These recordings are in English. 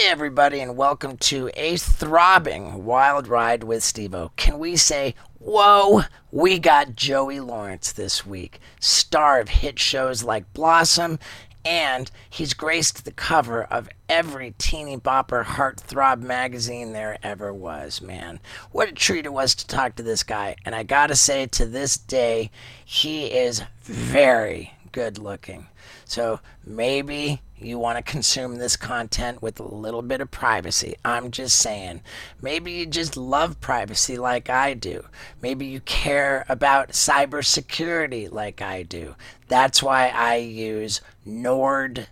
Hey, everybody, and welcome to a throbbing wild ride with Steve-O. Can we say, whoa, we got Joey Lawrence this week, star of hit shows like Blossom, and he's graced the cover of every teeny bopper heartthrob magazine there ever was, man. What a treat it was to talk to this guy, and I gotta say, to this day, he is very good looking. So maybe you want to consume this content with a little bit of privacy. I'm just saying. Maybe you just love privacy like I do. Maybe you care about cybersecurity like I do. That's why I use NordVPN.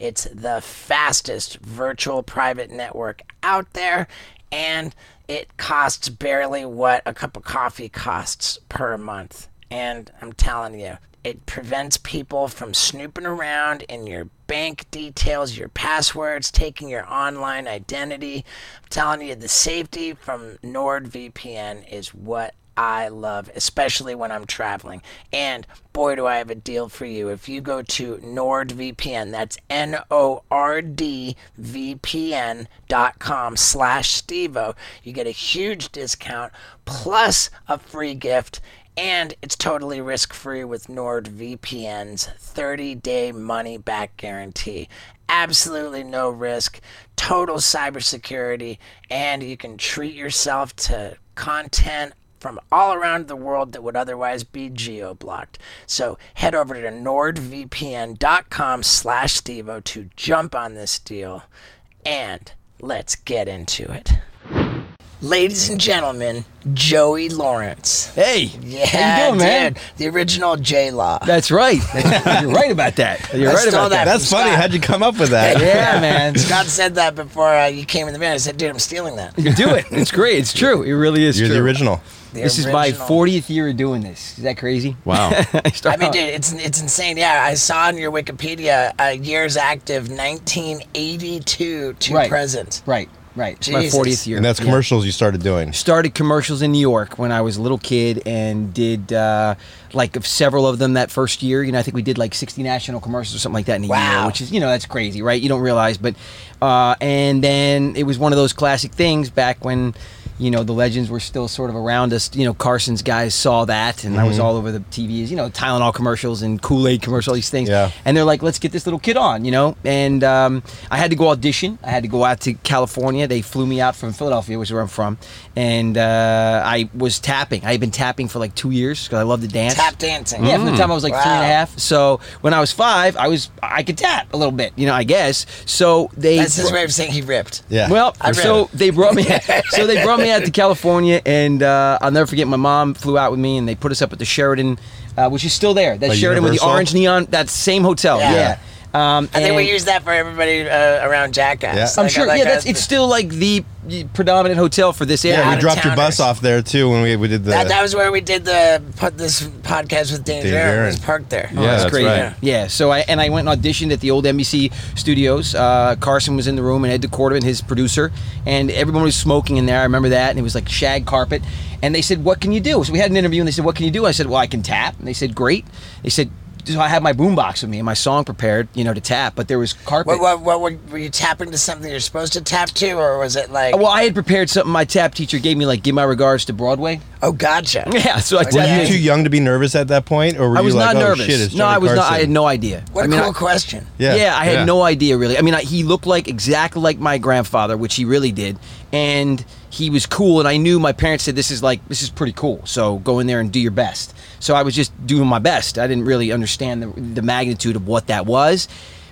It's the fastest virtual private network out there, and it costs barely what a cup of coffee costs per month. And I'm telling you, it prevents people from snooping around in your bank details, your passwords, taking your online identity. I'm telling you, the safety from NordVPN is what I love, especially when I'm traveling. And boy, do I have a deal for you. If you go to NordVPN, that's N O R D VPN dot com slash Stevo, you get a huge discount plus a free gift and it's totally risk free with NordVPN's 30 day money back guarantee. Absolutely no risk, total cybersecurity, and you can treat yourself to content from all around the world that would otherwise be geo-blocked. So head over to nordvpn.com slash Stevo to jump on this deal, and let's get into it. Ladies and gentlemen, Joey Lawrence. Hey, Yeah, how you doing, man? dude. The original J Law. That's right. You're right about that. You're I right about that that. That's funny. How'd you come up with that? Yeah, man. Scott said that before uh, you came in the van. I said, dude, I'm stealing that. You do it. It's great. It's true. It really is You're true. the original. The This is my 40th year of doing this. Is that crazy? Wow. I, I mean, dude, it's it's insane. Yeah, I saw on your Wikipedia uh, years active 1982 to Right. present. Right, right. It's my Jesus. 40th year. And that's Yeah. commercials you started doing. started commercials in New York when I was a little kid and did uh, like of several of them that first year. You know, I think we did like 60 national commercials or something like that in a Wow. year, which is, you know, that's crazy, right? You don't realize. But, uh, and then it was one of those classic things back when, you know, the legends were still sort of around us. You know, Carson's guys saw that and I was all over the TVs, you know, Tylenol commercials and Kool Aid commercials, all these things. Yeah. And they're like, let's get this little kid on, you know? And um, I had to go audition. I had to go out to California. They flew me out from Philadelphia, which is where I'm from. And uh, I was tapping. I had been tapping for like two years because I love to dance. Tap dancing. Yeah, from the time I was like three and a Wow. half. So when I was five, I was I could tap a little bit, you know, I guess. So they That's his way of saying he ripped. Yeah. well, I've so it. they brought me. so they brought me out to California, and uh, I'll never forget. My mom flew out with me, and they put us up at the Sheraton, uh, which is still there. That Sheraton with the orange neon. That same hotel. Yeah. Yeah. Um, I think we use that for everybody uh, around Jackass. Yeah. I'm Like, sure. like, yeah, that's it's still like the predominant hotel for this area. yeah, out we of dropped your bus towners. off there too when we, we did the. that, that was where we did the put this podcast with Dane Dane Jarrett. It was Jarrett. parked there. Yeah, that's that's great. right. Yeah, so I and I went and auditioned at the old NBC studios. Uh, Carson was in the room and Ed DeCordovan, his producer, and everyone was smoking in there. I remember that, and it was like shag carpet. And they said, "What can you do?" So we had an interview, and they said, "What can you do?" I said, "Well, I can tap." And they said, "Great." They said. So I had my boombox with me and my song prepared, you know, to tap, but there was carpet. What, what, what, were, you tapping to something you're supposed to tap to, or was it like, well, I had prepared something my tap teacher gave me, like "Give my regards to Broadway." oh, gotcha? Yeah, so I Were were you too young to be nervous at that point, or were I was you like, not oh nervous. shit, it's no, Johnny I was not. I had no idea. What I a mean, cool I- question. Yeah, I had yeah. no idea really. I mean, I, he looked like exactly like my grandfather, which he really did, and he was cool. And I knew my parents said this is like this is pretty cool. So go in there and do your best. So I was just doing my best. I didn't really understand the, the magnitude of what that was.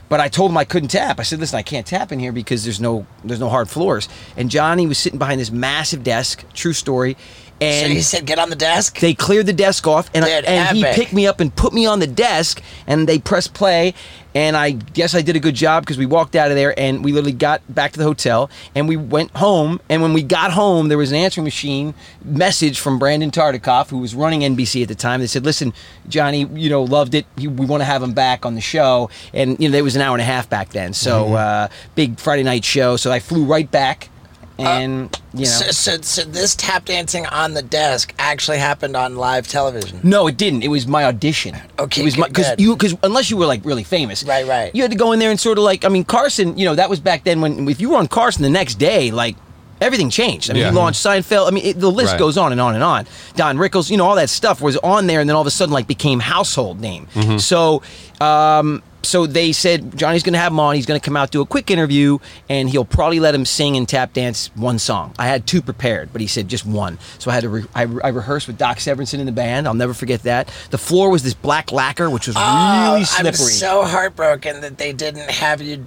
But I told him I couldn't tap. I said, "Listen, I can't tap in here because there's no there's no hard floors." And Johnny was sitting behind this massive desk. True story. So And he said, get on the desk? they cleared the desk off, and, I, and he picked me up and put me on the desk, and they pressed play, and I guess I did a good job because we walked out of there, and we literally got back to the hotel, and we went home, and when we got home, there was an answering machine message from Brandon Tartikoff, who was running NBC at the time. They said, "Listen, Johnny, you know, loved it. We want to have him back on the show," and you know, there was an hour and a half back then, so uh, big Friday night show. So I flew right back and you know. So, so, so this tap dancing on the desk actually happened on live television. No, it didn't. It was my audition. Okay, it was good, because you because unless you were like really famous, Right, right. You had to go in there and sort of like I mean Carson. You know that was back then when if you were on Carson the next day, like everything changed. I mean, Yeah. he launched Seinfeld. I mean, it, the list Right. goes on and on and on. Don Rickles, you know, all that stuff was on there, and then all of a sudden like became household name. Mm-hmm. So. Um, so they said Johnny's going to have him on. He's going to come out do a quick interview, and he'll probably let him sing and tap dance one song. I had two prepared, but he said just one. So I had to re- I, I rehearsed with Doc Severinsen in the band. I'll never forget that. The floor was this black lacquer, which was oh, really slippery. I'm so heartbroken that they didn't have you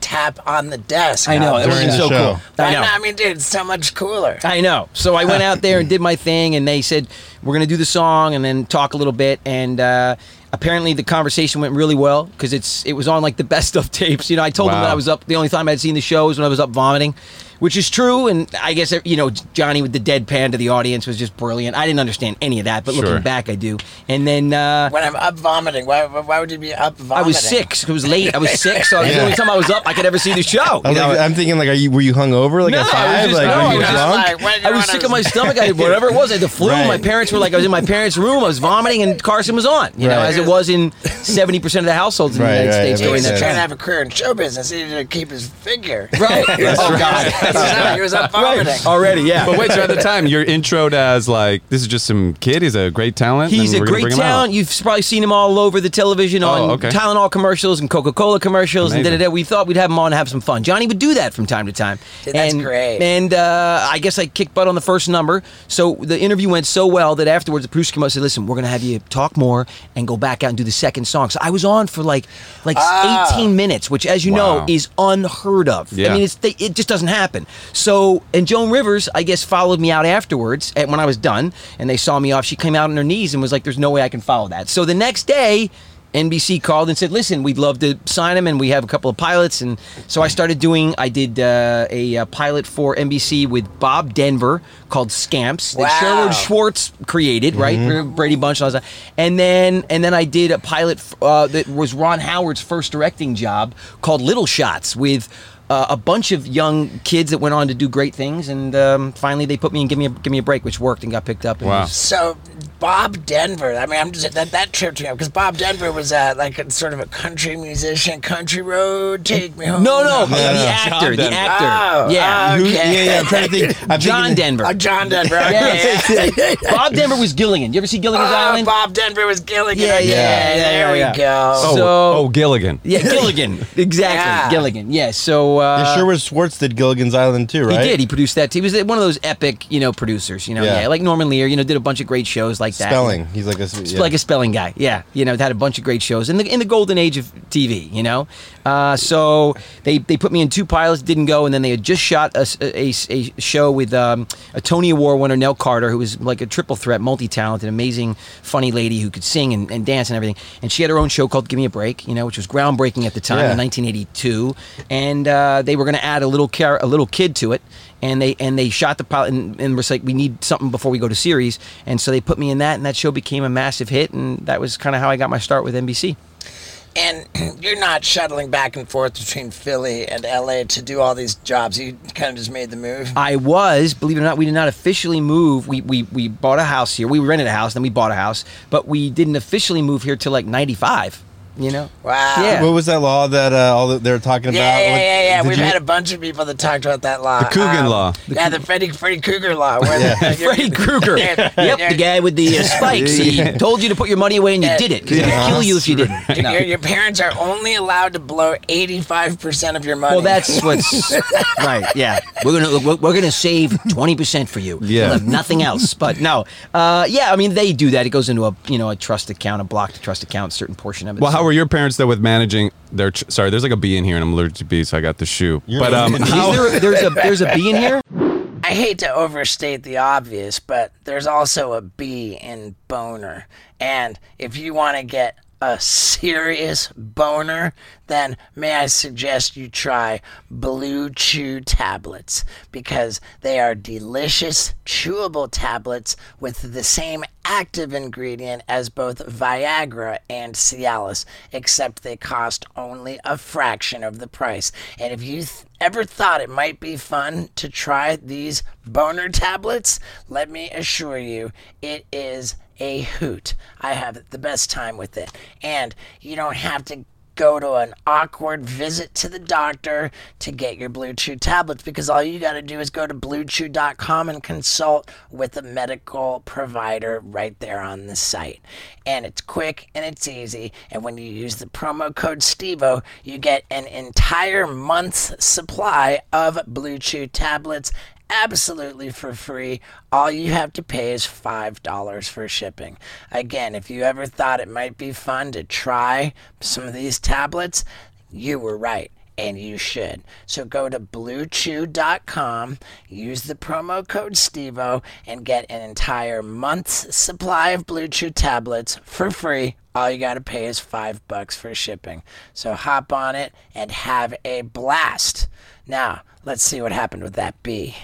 tap on the desk. I know it was During so show. cool. I I, know. know. I mean, dude, it's so much cooler. I know. So I went out there and did my thing, and they said we're gonna do the song and then talk a little bit. And uh, apparently the conversation went really well because it's it was on like the best of tapes. You know, I told them Wow. that I was up. The only time I'd seen the show was when I was up vomiting, which is true. And I guess you know Johnny with the deadpan to the audience was just brilliant. I didn't understand any of that, but Sure. looking back, I do. And then. Uh, when I'm up vomiting, why, why would you be up vomiting? I was sick. 'cause It was late. I was sick, so it was the only time I was up I could ever see the show. I you was know? like, I'm thinking like, are you were you hungover like No, I was just- like no, were I you was drunk? like, I you're was sick of my stomach. I whatever it was. I had the flu. Right. My parents were like, I was in my parents' room. I was vomiting, and Carson was on. You know, Right. as it was in seventy percent of the households in Right, the United right, States that during makes that sense. trying time. to have a career in show business. He needed to keep his figure. Right. oh God. So he was up vomiting. Already, yeah. But wait, so at the time, you're introed as like this is just some kid. He's a great talent. He's and a we're gonna great bring him out. talent. You've probably seen him all over the television on Oh, okay. Tylenol commercials and Coca Cola commercials and Amazing. da da da. We thought we'd have him on and have some fun. Johnny would do that from time to time. Dude, that's and, great. And uh, I guess I kicked butt on the first number. So the interview went so well that afterwards the producer came up and said, "Listen, we're going to have you talk more and go back out and do the second song." So I was on for like like Ah. 18 minutes, which, as you Wow. know, is unheard of. I mean, it's they, it just doesn't happen. So, and Joan Rivers, I guess, followed me out afterwards and when I was done, and they saw me off. She came out on her knees and was like, "There's no way I can follow that." So the next day. NBC called and said, "Listen, we'd love to sign him, and we have a couple of pilots." And so I started doing. I did uh, a, uh pilot for NBC with Bob Denver called Scamps that Wow. Sherwood Schwartz created, right? Brady Bunch and all that. And then and then I did a pilot uh, that was Ron Howard's first directing job called Little Shots with. Uh, a bunch of young kids that went on to do great things, and um, finally they put me in "Give Me a Give Me a Break," which worked and got picked up. Wow. was- So Bob Denver. I mean, I'm just that that trip to me because Bob Denver was uh, like a, sort of a country musician. Country road, take me home. No, no, the, no. the actor, the actor. Oh, yeah, okay. yeah, yeah. I'm trying to think. I'm John Denver. Oh, John Denver. Yes. Okay. Bob Denver was Gilligan. You ever see Gilligan's Oh, Island? Bob Denver was Gilligan. Yeah, yeah, yeah, there yeah. we go. Oh, So- oh, Gilligan. Yeah, Gilligan. Exactly, Yeah. Gilligan. Yeah. So uh, Yeah, Sherwood Schwartz did Gilligan's Island too, right? He did. He produced that. He was one of those epic, you know, producers. You know, yeah, Yeah. like Norman Lear. You know, did a bunch of great shows like that. Spelling. He's like a yeah. like a spelling guy. Yeah, you know, had a bunch of great shows in the in the golden age of TV. You know, uh, so they they put me in two pilots, didn't go, and then they had just shot a a show with um, a Tony Award winner, Nell Carter, who was like a triple threat, multi talented, amazing, funny lady who could sing and, and dance and everything. And she had her own show called Give Me a Break, you know, which was groundbreaking at the time Yeah. in 1982. And uh, Uh, they were going to add a little car- a little kid to it. And they and they shot the pilot and, and was like, we need something before we go to series. And so they put me in that, and that show became a massive hit. And that was kind of how I got my start with NBC. And you're not shuttling back and forth between Philly and LA to do all these jobs. You kind of just made the move. I was, believe it or not, we did not officially move. We, we, we bought a house here. We rented a house, then we bought a house, but we didn't officially move here till like 95, you know? Wow. Yeah. What was that law that uh, all that they were talking Yeah, about? yeah, What- yeah, yeah. did We've you- had a bunch of people that talked about that law. The Coogan law. yeah, the Freddy Freddy Cougar law. Where the, Freddy Krueger. Yeah, yep, the guy with the uh, spikes. He told you to put your money away and you Yeah. did it because he would kill you if you didn't. Your, No. your, your parents are only allowed to blow 85% of your money. Well, that's what's right. Yeah, we're gonna we're, we're gonna save twenty percent for you. Yeah. We'll have nothing else. But no, uh, yeah. I mean, they do that. It goes into a you know a trust account, a blocked trust account, certain portion of it. Well, So- how were your parents though with managing their? Ch- sorry, there's like a bee in here, and I'm allergic to bees, so I got the shoe. You're but um, allergic to there, there's a there's a bee in here. I hate to overstate the obvious, but there's also a B in boner. And if you want to get a serious boner, then may I suggest you try Blue Chew tablets because they are delicious, chewable tablets with the same active ingredient as both Viagra and Cialis, except they cost only a fraction of the price. And if you th- ever thought it might be fun to try these boner tablets, let me assure you, it is a hoot. I have the best time with it. And you don't have to go to an awkward visit to the doctor to get your Blue Chew tablets because all you got to do is go to bluechew.com and consult with a medical provider right there on the site. And it's quick and it's easy. And when you use the promo code STEVEO, you get an entire month's supply of Blue Chew tablets absolutely for free. All you have to pay is $5 for shipping. Again, if you ever thought it might be fun to try some of these tablets, you were right. And you should. So go to bluechew.com, use the promo code STEVEO, and get an entire month's supply of Blue Chew tablets for free. All you got to pay is five bucks for shipping. So hop on it and have a blast. Now, let's see what happened with that bee.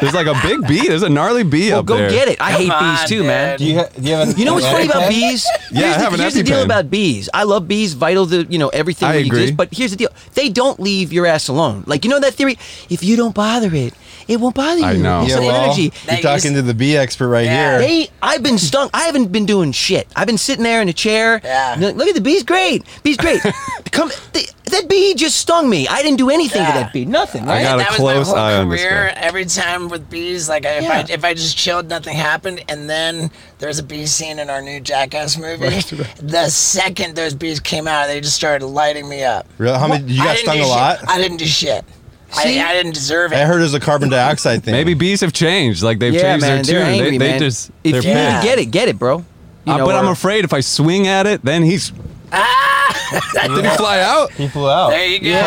There's like a big bee. There's a gnarly bee Well, up go there. get it. I hate Come bees on, too, man. Do you, ha- do you have? A, You know what's funny about bees? Yeah, here's I have the, an here's the deal about bees. I love bees, vital to you know everything I that agree. exists. But here's the deal: they don't leave your ass alone. Like you know that theory: if you don't bother it, it won't bother you. I know. It's Yeah, well, energy. you're They talking to the bee expert right Yeah. here. They, I've been stung. I haven't been doing shit. I've been sitting there in a chair. Yeah. Look look at the bee's great. Bee's great. Come, the, that bee just stung me. I didn't do anything Yeah. to that bee. Nothing. I Right? got a that was close my whole eye on this career. guy. Every time with bees, like if Yeah. I if I just chilled, nothing happened, and then there's a bee scene in our new Jackass movie. The second those bees came out, they just started lighting me up. Really? How many? You I got didn't stung do a shit. lot. I didn't do shit. See? I, I didn't deserve it. I heard it was a carbon dioxide thing. Maybe bees have changed. Like they've yeah, changed man. their They're tune. angry, they, man. they just if they're you Yeah. can get it, get it, bro. You Uh, know, but I'm or- afraid if I swing at it, then he's. Did he fly out? he flew out. there you go. Yeah.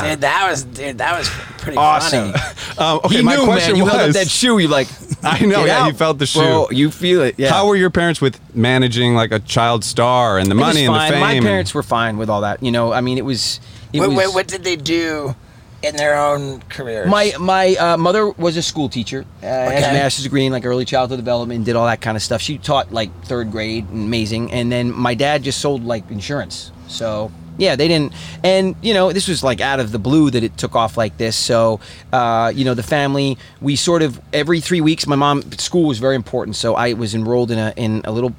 Holy shit, dude, that was dude, that was pretty Awesome. funny. Um, okay, He my knew, question man. You was. held up that shoe. You like. I know. Yeah, out. he felt the shoe. Bro, you feel it. Yeah. How were your parents with managing like a child star and the It was money and the fame? My parents were fine with all that. You know, I mean, it was. It Wait, was wait, what did they do in their own careers? My my uh, mother was a school teacher, uh, has a master's degree in like early childhood development, did all that kind of stuff. She taught like third grade, amazing. And then my dad just sold like insurance. So yeah, they didn't. And you know, this was like out of the blue that it took off like this. So uh, you know, the family, we sort of every three weeks, my mom school was very important. So I was enrolled in a in a little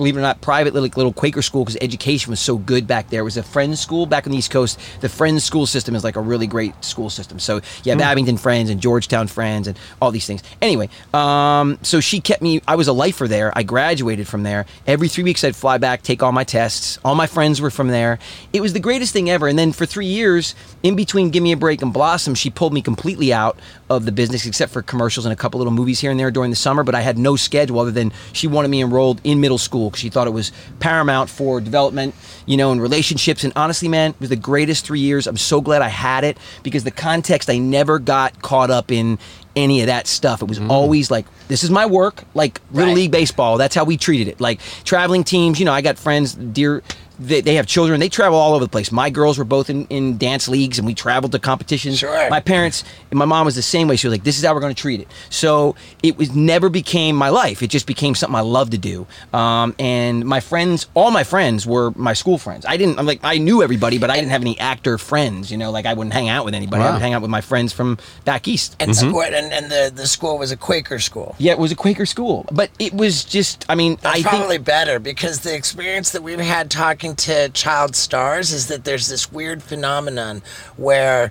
believe it or not, private little, little Quaker school because education was so good back there. It was a Friends school back on the East Coast. The Friends school system is like a really great school system. So you have Abington Friends and Germantown Friends and all these things. Anyway, um, so she kept me. I was a lifer there. I graduated from there. Every three weeks, I'd fly back, take all my tests. All my friends were from there. It was the greatest thing ever. And then for three years, in between Give Me a Break and Blossom, she pulled me completely out of the business, except for commercials and a couple little movies here and there during the summer. But I had no schedule other than she wanted me enrolled in middle school because she thought it was paramount for development, you know, and relationships. And honestly, man, it was the greatest three years. I'm so glad I had it because the context, I never got caught up in any of that stuff. It was mm. always like, this is my work, like Little Right. League Baseball. That's how we treated it. Like traveling teams, you know, I got friends, dear. They, they have children. They travel all over the place. My girls were both in, in dance leagues, and we traveled to competitions. Sure. My parents and my mom was the same way. She was like, "This is how we're going to treat it." So it was never became my life. It just became something I loved to do. Um, and my friends, all my friends were my school friends. I didn't. I'm like, I knew everybody, but I didn't have any actor friends. You know, like I wouldn't hang out with anybody. I would hang out with my friends from back east. and, school, and and the the school was a Quaker school. yeah, it was a Quaker school, but it was just. I mean, That's I probably think. better because the experience that we've had talking to child stars is that there's this weird phenomenon where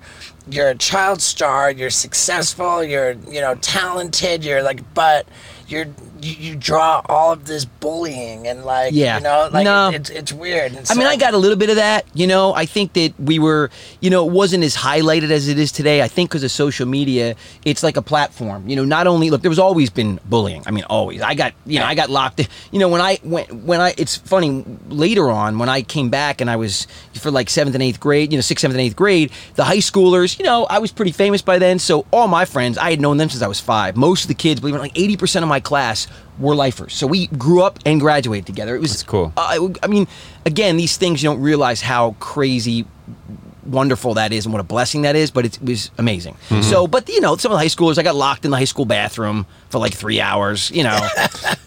you're a child star, you're successful, you're you know talented, you're like, but you're you, you draw all of this bullying and like Yeah. you know like No. it, it's it's weird. And I mean, I got a little bit of that. You know, I think that we were, you know, it wasn't as highlighted as it is today. I think because of social media, it's like a platform. You know, not only look, there was always been bullying. I mean, always. I got, you know, I got locked. in. You know, when I when when I, it's funny. Later on, when I came back and I was for like seventh and eighth grade, you know, sixth, seventh, and eighth grade, the high schoolers, you know, I was pretty famous by then. So all my friends, I had known them since I was five. Most of the kids, believe it or not, like eighty percent of my class were lifers. So we grew up and graduated together. It was That's cool. Uh, I mean, again, these things you don't realize how crazy wonderful that is and what a blessing that is, but it was amazing. Mm-hmm. So, but you know, some of the high schoolers, I got locked in the high school bathroom for like three hours, you know.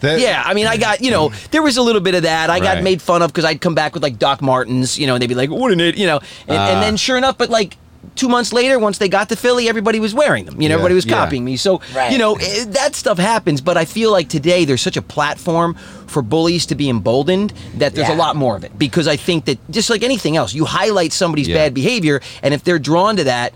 That- yeah, I mean, I got, you know, there was a little bit of that. I got made fun of because I'd come back with like Doc Martens, you know, and they'd be like, what an it, you know. And, Ah. and then sure enough, but like, Two months later, once they got to Philly, everybody was wearing them. You know, Yeah. everybody was Yeah. copying me. So, Right. you know, eh, that stuff happens. But I feel like today there's such a platform for bullies to be emboldened that there's a lot more of it. Because I think that just like anything else, you highlight somebody's Yeah. bad behavior, and if they're drawn to that,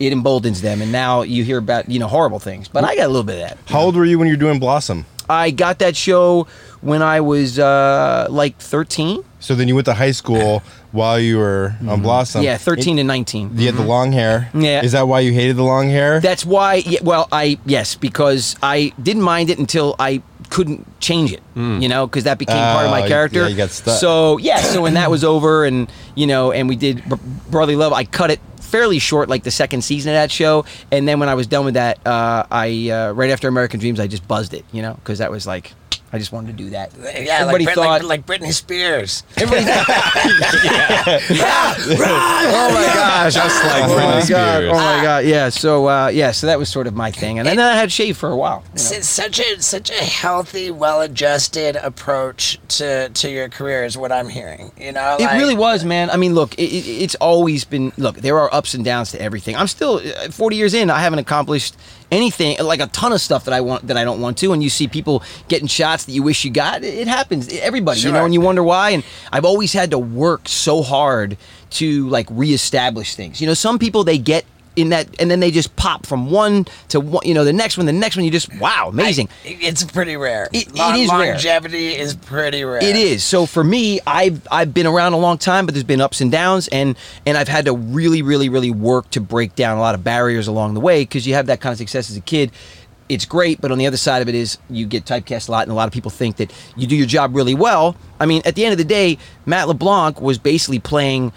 it emboldens them. And now you hear about you know horrible things. But I got a little bit of that. How old were you when you were doing Blossom? I got that show when I was uh, like 13. So then you went to high school while you were on Blossom. Mm-hmm. yeah, 13 to 19. You had the long hair. Yeah. Is that why you hated the long hair? That's why. Yeah, well, I yes, because I didn't mind it until I couldn't change it. You know, because that became part of Oh, my character. yeah, you got stuck. So yeah, so when that was over, and you know, and we did Br- Brotherly Love, I cut it fairly short, like the second season of that show. And then when I was done with that, uh, I uh, right after American Dreams, I just buzzed it. You know, because that was like. I just wanted to do that. Yeah, Everybody like, Brit- thought, like, like Britney Spears. everybody oh my gosh. Just like Oh Britney my god! Oh my god! Yeah. So uh, yeah. So that was sort of my thing, and then I had shave for a while. you know. Such a such a healthy, well-adjusted approach to to your career is what I'm hearing. You know, It really was, man. I mean, look, it, it, it's always been. Look, there are ups and downs to everything. I'm still uh, 40 years in. I haven't accomplished anything, like a ton of stuff that I want that I don't want to. And you see people getting shots that you wish you got. It, it happens. Everybody, you know, and you wonder why. And I've always had to work so hard to like reestablish things. You know, some people they get in that, and then they just pop from one to one. You know, the next one, the next one. You just wow, amazing. I- it's pretty rare. It- it is rare. longevity is pretty rare. It is. So for me, I've I've been around a long time, but there's been ups and downs, and and I've had to really, really, really work to break down a lot of barriers along the way because you have that kind of success as a kid. It's great, but on the other side of it is you get typecast a lot, and a lot of people think that you do your job really well. I mean, at the end of the day, Matt LeBlanc was basically playing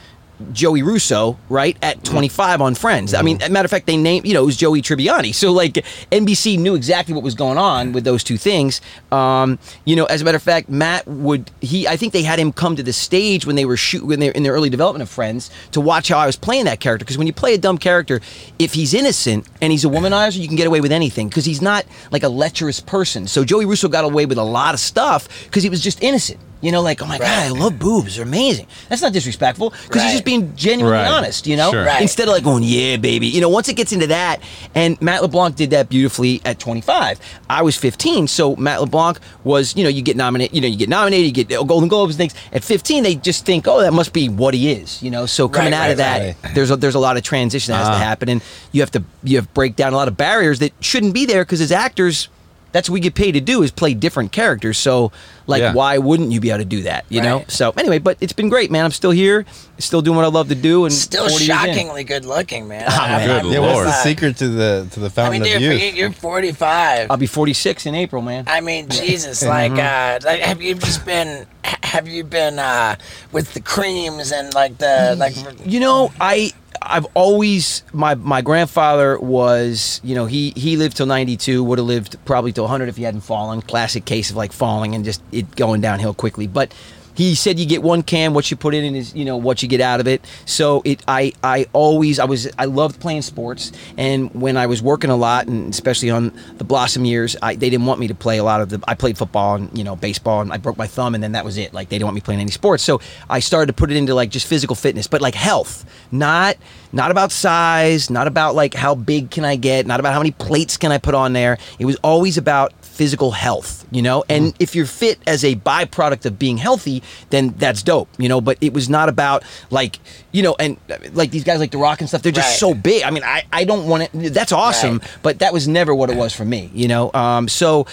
Joey Russo, right, at 25 on Friends. I mean, matter of fact, they named, you know, it was Joey Tribbiani. So, like, NBC knew exactly what was going on with those two things. Um, you know, as a matter of fact, Matt would, he, I think they had him come to the stage when they were shoot, when they were in their early development of Friends to watch how I was playing that character. Because when you play a dumb character, if he's innocent and he's a womanizer, you can get away with anything because he's not like a lecherous person. So, Joey Russo got away with a lot of stuff because he was just innocent. You know, like, oh my God, I love boobs. They're amazing. That's not disrespectful because he's Right. just being genuinely Right. honest, you know? Sure. Right. Instead of like going, yeah, baby. You know, once it gets into that, and Matt LeBlanc did that beautifully at 25. I was 15, so Matt LeBlanc was, you know, you get nominated, you know, you get nominated, you get Golden Globes and things. At 15, they just think, oh, that must be what he is, you know? So coming Right, out of right, that, there's a, there's a lot of transition that has to uh-huh. happen, and you have to you have to break down a lot of barriers that shouldn't be there because as actors, that's what we get paid to do is play different characters. So, like, Yeah. why wouldn't you be able to do that? You know. So anyway, but it's been great, man. I'm still here, still doing what I love to do, and Still 40 years in. shockingly good looking, man. Oh, man. Good Yeah, what's the secret to the to the I mean, of dude, for youth? you, you're 45. I'll be 46 in April, man. I mean, Jesus, like, Mm-hmm. uh, like, have you just been, have you been, uh, with the creams and like the, like, You know, I I've always my my grandfather was you know he he lived till 92 would have lived probably till 100 if he hadn't fallen. Classic case of like falling and just it going downhill quickly. But he said you get one can what you put in is you know what you get out of it. So it i i always i was i loved playing sports. And when i was working a lot and especially on the blossom years I, they didn't want me to play a lot of the i played football and you know baseball and i broke my thumb and then that was it. Like they didn't want me playing any sports. So i started to put it into like just physical fitness but like health. Not not about size not about like how big can i get not about how many plates can i put on there. It was always about physical health, you know? And if you're fit as a byproduct of being healthy, then that's dope, you know? But it was not about like, you know, and like these guys like The Rock and stuff, they're just Right. so big. I mean, I, I don't want it, that's awesome, Right. but that was never what it was for me, you know? Um, so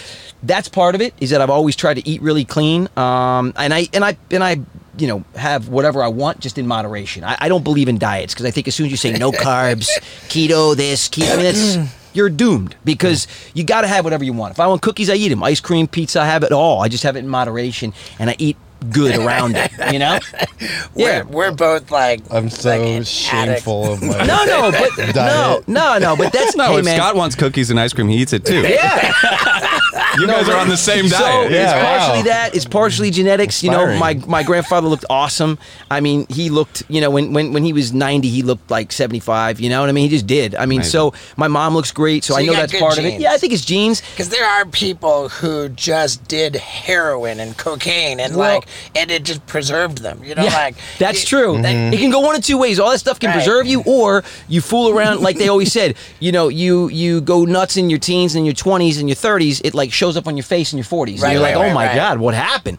that's part of it is that I've always tried to eat really clean. Um, and I, and I, and I, you know, have whatever I want just in moderation. I, I don't believe in diets because I think as soon as you say no carbs, keto, this, keto, I mean, you're doomed because you got to have whatever you want. If I want cookies, I eat them. Ice cream, pizza, I have it all. I just have it in moderation and I eat good around it, you know? we're, we're both like, I'm so like an shameful of my. No, no, but no, Diet. no, no, but that's No, hey, if man. Scott wants cookies and ice cream, he eats it too. Yeah. You guys are on the same So diet. Yeah, it's partially wow. that. It's partially genetics. You know, my my grandfather looked awesome. I mean, he looked. You know, when when when he was ninety, he looked like seventy five. You know what I mean? He just did. I mean, Amazing. so my mom looks great. So, So I know that's good part of it. Yeah, I think it's genes. Because there are people who just did heroin and cocaine and Well- like, and it just preserved them. You know, Yeah, like that's it- true. that- It can go one of two ways. All that stuff can Right. preserve you, or you fool around like they always said. You know, you you go nuts in your teens and your twenties and your thirties. It like shows up on your face in your forties. Right, and you're right, like, oh my right. god, what happened?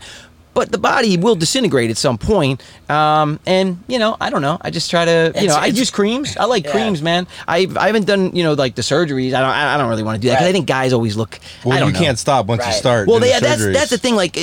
But the body will disintegrate at some point. Um, and you know, I don't know. I just try to, you It's- know, I use creams. I like Yeah. creams, man. I I haven't done, you know, like the surgeries. I don't I don't really want to do that 'cause I Right. think guys always look. Well, I don't you know. can't stop once you start. Well, doing yeah, that's that's the thing. Like, uh,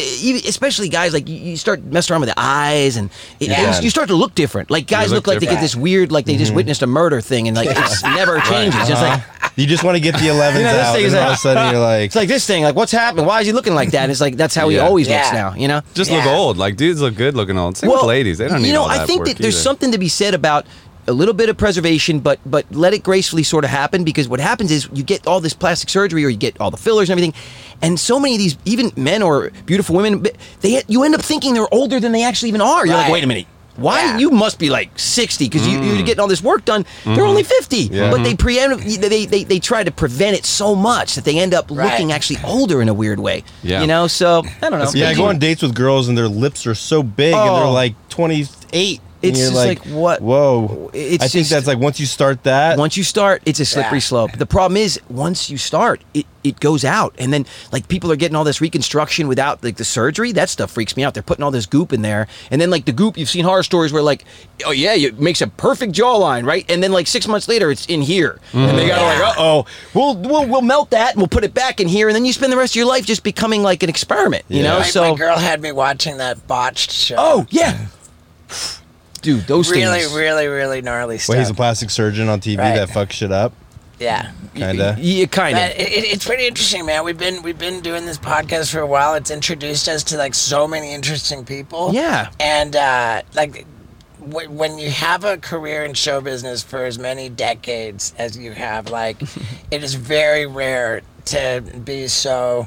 especially guys, like you, you start messing around with the eyes, and it, Yeah. you start to look different. Like guys look look, like they get this weird, like they just witnessed a murder thing, and like it's never changes. It's just like You just want to get the 11s You know, this out, thing and is all of a like- sudden you're like, it's like this thing. Like, what's happened? Why is he looking like that? And it's like that's how he always Yeah. looks now. You know. Just look old. Like dudes look good looking old. Same with ladies. They don't need You know, all I think work that there's either. something to be said about a little bit of preservation, but but let it gracefully sort of happen because what happens is you get all this plastic surgery or you get all the fillers and everything, and so many of these even men or beautiful women, they you end up thinking they're older than they actually even are. You're like, wait a minute. Why Yeah. you must be like sixty because you, you're mm. getting all this work done. They're only mm-hmm. fifty, Yeah. but they mm-hmm. preempt they, they they try to prevent it so much that they end up Right. looking actually older in a weird way. Yeah. you know. So I don't know. That's yeah, I go on dates with girls and their lips are so big and they're Oh. like 28. and It's just like, what- Whoa. It's I think just- that's like once you start that. once you start, it's a slippery Yeah. slope. The problem is once you start, it, it goes out, and then like people are getting all this reconstruction without like the surgery. That stuff freaks me out. They're putting all this goop in there, and then like the goop, you've seen horror stories where like, oh yeah, it makes a perfect jawline, right? And then like six months later, it's in here, and they got to Yeah. like, uh oh, we'll we'll we'll melt that and we'll put it back in here, and then you spend the rest of your life just becoming like an experiment, you Yeah. know? my, so my girl had me watching that botched show. oh yeah, dude, those really, things. really, really gnarly stuff. Well, he's a plastic surgeon on TV Right. that fucks shit up, yeah. kind of. Yeah, kind of. But it, it- it's pretty interesting, man. We've been we've been doing this podcast for a while. It's introduced us to like so many interesting people. Yeah. and uh, like w- when you have a career in show business for as many decades as you have, like it is very rare to be so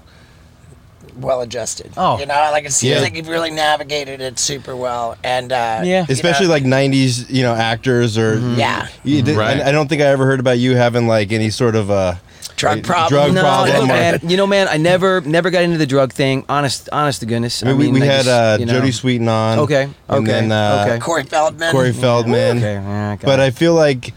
well adjusted. Oh. you know, like it seems Yeah. like you've really navigated it super well. And uh, Yeah. Especially know, like 90s, you know, actors or. Yeah. You did- Right. I, I don't think I ever heard about you having like any sort of uh, Drug problem. Drug no, problem. no, man. You know, man, I never, never got into the drug thing. Honest, honest to goodness. I mean, we, we I had just, uh, you know- Jodie Sweetin on. Okay, And okay, then uh, okay. Corey Feldman. Corey Feldman. Okay, yeah, I But it. I feel like,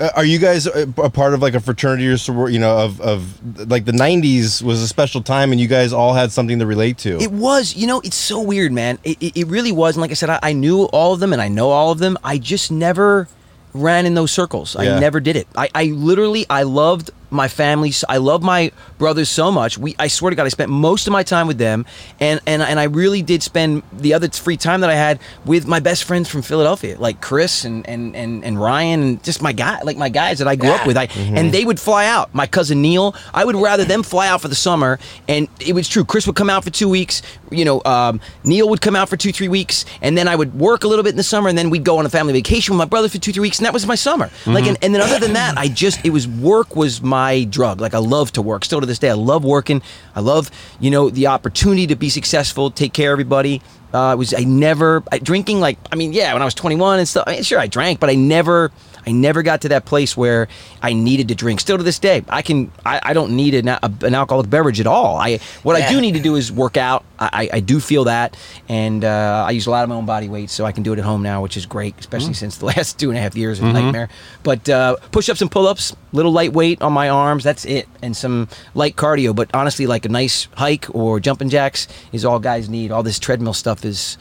uh, are you guys a, a part of like a fraternity or soror- you know, of, of like the 90s was a special time and you guys all had something to relate to? It was, you know, it's so weird, man. It, it, it really was. And like I said, I, I knew all of them and I know all of them. I just never ran in those circles. Yeah. I never did it. I, I literally, I loved my family. I love my brothers so much. We, I swear to God, I spent most of my time with them, and and and I really did spend the other free time that I had with my best friends from Philadelphia, like Chris and and and, and Ryan, and just my guy, like my guys that I grew up with. I and they would fly out. My cousin Neil, I would rather them fly out for the summer, and it was true. Chris would come out for two weeks. You know, um, Neil would come out for two, three weeks, and then I would work a little bit in the summer, and then we'd go on a family vacation with my brother for two, three weeks, and that was my summer. Like, and, and then other than that, I just it was work was my drug. Like I love to work. Still to this day, I love working. I love you know the opportunity to be successful, take care of everybody. Uh, it was I never I, drinking like I mean yeah when I was 21 and stuff. I mean, sure I drank, but I never I never got to that place where I needed to drink. Still to this day, I can. I, I don't need an, a, an alcoholic beverage at all. I what I do need to do is work out. I, I, I do feel that, and uh, I use a lot of my own body weight, so I can do it at home now, which is great, especially since the last two and a half years of nightmare. But uh, push-ups and pull-ups, little lightweight on my arms. That's it, and some light cardio. But honestly, like a nice hike or jumping jacks is all guys need. All this treadmill stuff is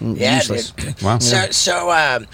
mm, Yeah, useless. dude. Wow. So, so um,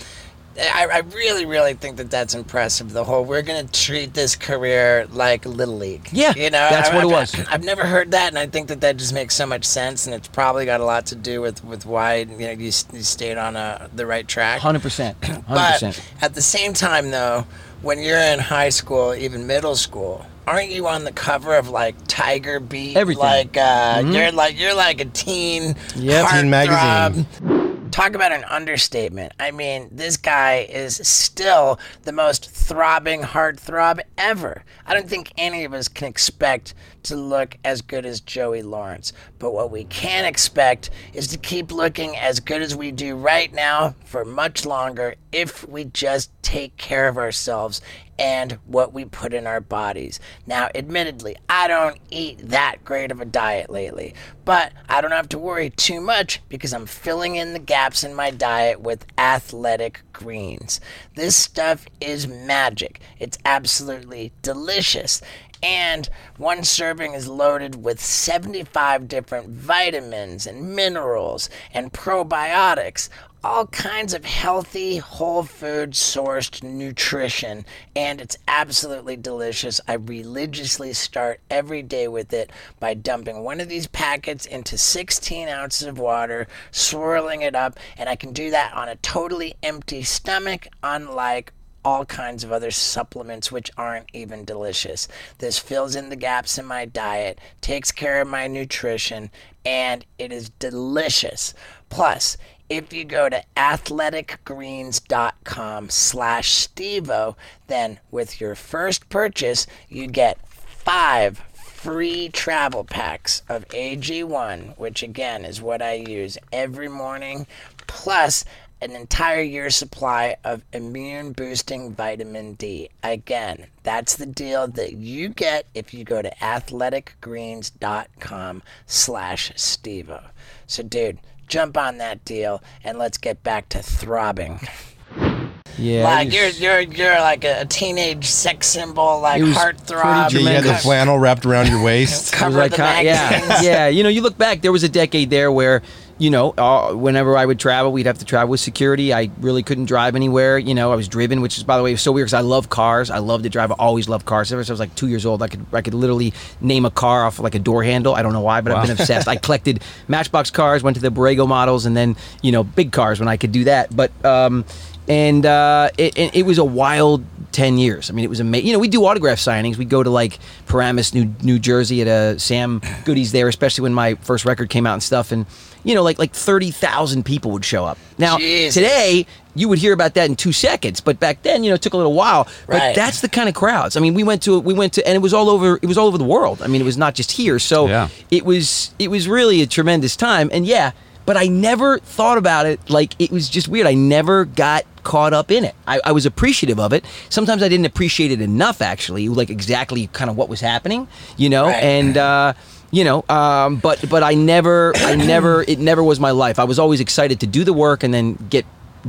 I, I really, really think that that's impressive. The whole we're gonna treat this career like little league. Yeah, you know, that's I- what it I've- was. I've never heard that, and I think that that just makes so much sense, and it's probably got a lot to do with with why you know you, you stayed on a, the right track. Hundred percent, hundred But percent. at the same time, though, when you're in high school, even middle school, aren't you on the cover of like Tiger Beat? Everything. Like uh, you're like you're like a teen Yep. Teen magazine. heartthrob. Talk about an understatement. I mean, this guy is still the most throbbing heartthrob ever. I don't think any of us can expect to look as good as Joey Lawrence. But what we can expect is to keep looking as good as we do right now for much longer if we just take care of ourselves and what we put in our bodies. Now, admittedly, I don't eat that great of a diet lately, but I don't have to worry too much because I'm filling in the gaps in my diet with athletic greens. This stuff is magic. It's absolutely delicious. And one serving is loaded with 75 different vitamins and minerals and probiotics, all kinds of healthy, whole food sourced nutrition. And it's absolutely delicious. I religiously start every day with it by dumping one of these packets into 16 ounces of water, swirling it up, and I can do that on a totally empty stomach, unlike all kinds of other supplements which aren't even delicious. This fills in the gaps in my diet, takes care of my nutrition, and it is delicious. Plus, if you go to athleticgreens.com slash stevo then with your first purchase you get five free travel packs of ag1 which again is what i use every morning plus an entire year's supply of immune boosting vitamin D. Again, that's the deal that you get if you go to athleticgreens.com slash Stevo. So dude, jump on that deal and let's get back to throbbing. Yeah. like you're you're you're like a teenage sex symbol, like It was heartthrob. pretty Yeah, you had the flannel wrapped around your waist. cover like the kind- yeah, yeah. You know, you look back. There was a decade there where, you know, uh, whenever I would travel, we'd have to travel with security. I really couldn't drive anywhere. You know, I was driven, which is by the way so weird because I love cars. I love to drive. I always loved cars. Ever since I was like two years old, I could I could literally name a car off of like a door handle. I don't know why, but I've been obsessed. I collected Matchbox cars, went to the Bburago models, and then you know big cars when I could do that. But um, and uh, it, it, it was a wild 10 years. I mean, it was amazing. You know, we do autograph signings. We go to like Paramus, New, New Jersey at a Sam Goody's there, especially when my first record came out and stuff. And, you know, like like 30,000 people would show up. Now, Jesus. today, you would hear about that in two seconds. But back then, you know, it took a little while. But Right. that's the kind of crowds. I mean, we went to, we went to, and it was all over, it was all over the world. I mean, it was not just here. So Yeah. it was, it was really a tremendous time. And yeah, but I never thought about it like it was just weird. I never got caught up in it. I, I was appreciative of it. Sometimes I didn't appreciate it enough, actually, like exactly kind of what was happening, you know. Right. And uh, you know, um, but but I never, I never, it never was my life. I was always excited to do the work and then get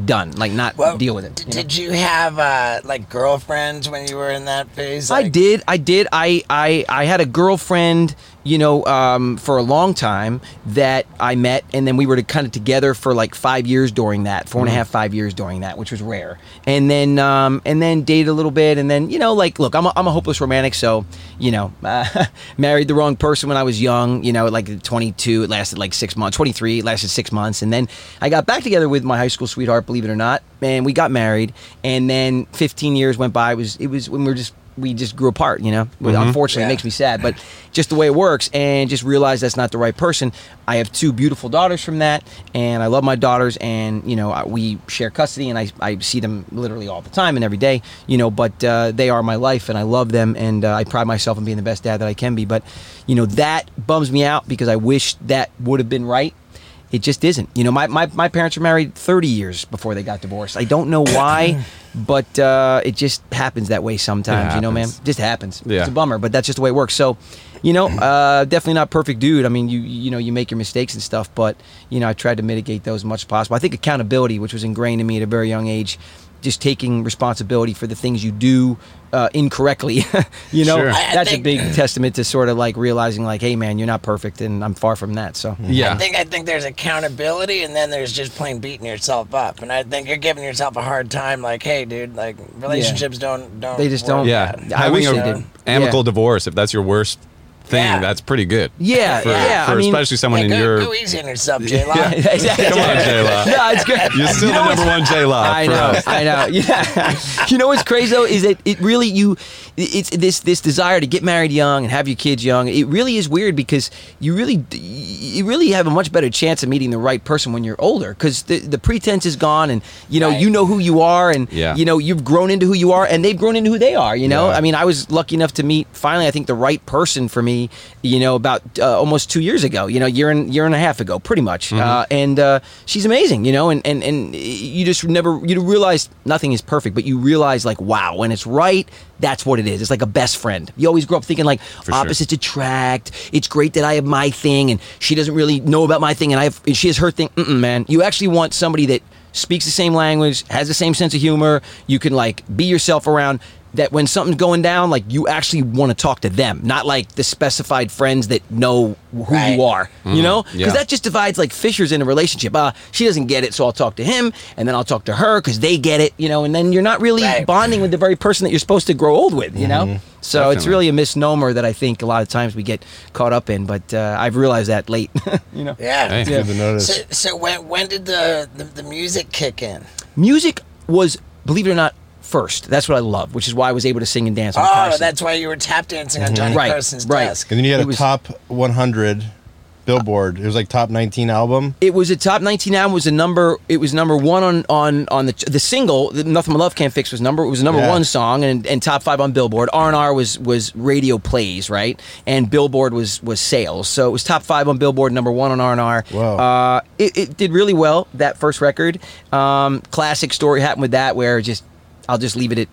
done, like not Well, deal with it. d- you know? Did you have uh, like girlfriends when you were in that phase? I did. I did. I, I I had a girlfriend, you know, um, for a long time that I met, and then we were to kind of together for like five years during that, four and a half, five years during that, which was rare. And then um, and then dated a little bit, and then you know, like, look, I'm a, I'm a hopeless romantic, so you know, uh, married the wrong person when I was young. You know, like 22, it lasted like six months. 23, it lasted six months, and then I got back together with my high school sweetheart, believe it or not, and we got married, and then 15 years went by. It was it was when we were just we just grew apart, you know. Well, Unfortunately, Yeah. it makes me sad, but just the way it works, and just realize that's not the right person. I have two beautiful daughters from that, and I love my daughters, and you know I- we share custody, and I, I see them literally all the time and every day, you know. But uh, they are my life, and I love them, and uh, I pride myself on being the best dad that I can be. But you know that bums me out because I wish that would have been right. It just isn't. You know, my, my, my parents were married 30 years before they got divorced. I don't know why, but uh, it just happens that way sometimes. You know, man, it just happens. Yeah. It's a bummer, but that's just the way it works. So, you know, uh, definitely not perfect dude. I mean, you you know, you make your mistakes and stuff, but you know, I tried to mitigate those as much as possible. I think accountability, which was ingrained in me at a very young age, just taking responsibility for the things you do uh, incorrectly. you know, Sure. I- I that's a big testament to sort of like realizing, like, hey, man, you're not perfect, and I'm far from that. So, Yeah. I think I think there's accountability, and then there's just plain beating yourself up. And I think you're giving yourself a hard time. Like, hey, dude, like relationships don't don't. They just work don't- Yeah, out. I having wish a they did. amicable Yeah. divorce if that's your worst thing, Yeah. that's pretty good. Yeah, for, yeah, for I mean- especially someone Yeah, in go, your. go easy on yourself, J Law. Yeah, exactly. Come on, J-Law. No, it's good. You're still You know the number one J Law. I know, I know. Yeah. you know what's crazy though is that it really you, it's this this desire to get married young and have your kids young. It really is weird because you really you really have a much better chance of meeting the right person when you're older because the the pretense is gone and you know Right. you know who you are and Yeah. you know you've grown into who you are and they've grown into who they are. You know, Yeah. I mean, I was lucky enough to meet finally I think the right person for me. You know, about uh, almost two years ago. You know, year and year and a half ago, pretty much. Uh, and uh, she's amazing. You know, and and and you just never you realize nothing is perfect, but you realize like wow, when it's right, that's what it is. It's like a best friend. You always grow up thinking like sure. opposites attract. It's great that I have my thing and she doesn't really know about my thing, and I have and she has her thing. Mm-mm, man, you actually want somebody that speaks the same language, has the same sense of humor. You can like be yourself around. That when something's going down, like you actually want to talk to them, not like the specified friends that know who Right. you are. You know, because yeah. that just divides like fissures in a relationship. Uh, she doesn't get it, so I'll talk to him, and then I'll talk to her because they get it. You know, and then you're not really Right. bonding with the very person that you're supposed to grow old with. You know, so it's really a misnomer that I think a lot of times we get caught up in. But uh, I've realized that late. you know, Yeah. Hey. Good to notice. So, so when when did the, the the music kick in? music was, believe it or not, first. That's what I love, which is why I was able to sing and dance. On Oh, Carson. that's why you were tap dancing on Johnny Right, Carson's right. desk. and then you had It a was- top 100 Billboard. It was like top 19 album. It was a top 19 album. Was a number. It was number one on on on the the single. The Nothing My Love Can't Fix was number. It was a number Yeah. one song and, and top five on Billboard. R and R was was radio plays right, and Billboard was was sales. So it was top five on Billboard, number one on R and R. Wow. Uh, it, it did really well that first record. Um, classic story happened with that where just I'll just leave it at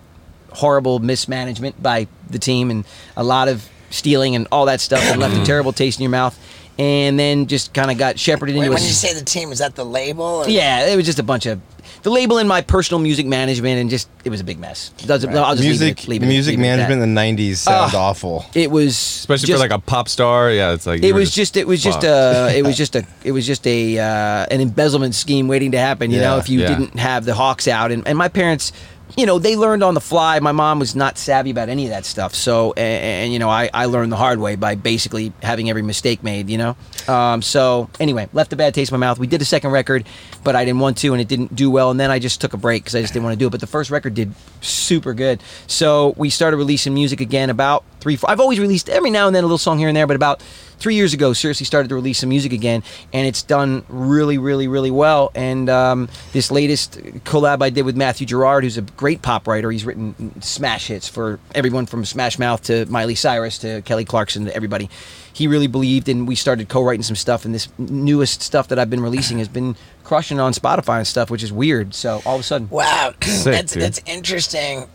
horrible mismanagement by the team and a lot of stealing and all that stuff and left a terrible taste in your mouth. And then just kind of got shepherded Wait, into when a you say the team, is that the label? Or? yeah, it was just a bunch of the label and my personal music management, and just it was a big mess. Doesn't I'll just leave music it, leave it, music leave it management in the 90s sounds Ah. awful. It was Especially just, for like a pop star. Yeah, it's like. It was just. It was just a. It was just a. It was just a uh, an embezzlement scheme waiting to happen. You know, if you yeah. didn't have the hawks out, and, and my parents. You know, they learned on the fly. My mom was not savvy about any of that stuff. So, and, and you know, I, I learned the hard way by basically having every mistake made, you know? Um, so, anyway, left a bad taste in my mouth. We did a second record, but I didn't want to, and it didn't do well. And then I just took a break because I just didn't want to do it. But the first record did super good. So, we started releasing music again about three, four. I've always released every now and then a little song here and there, but about three years ago, seriously started to release some music again, and it's done really, really, really well. And um, this latest collab I did with Matthew Gerard, who's a great pop writer, he's written smash hits for everyone from Smash Mouth to Miley Cyrus to Kelly Clarkson to everybody. He really believed, and we started co-writing some stuff. And this newest stuff that I've been releasing has been crushing on Spotify and stuff, which is weird. So all of a sudden, Wow, that's dude. that's interesting.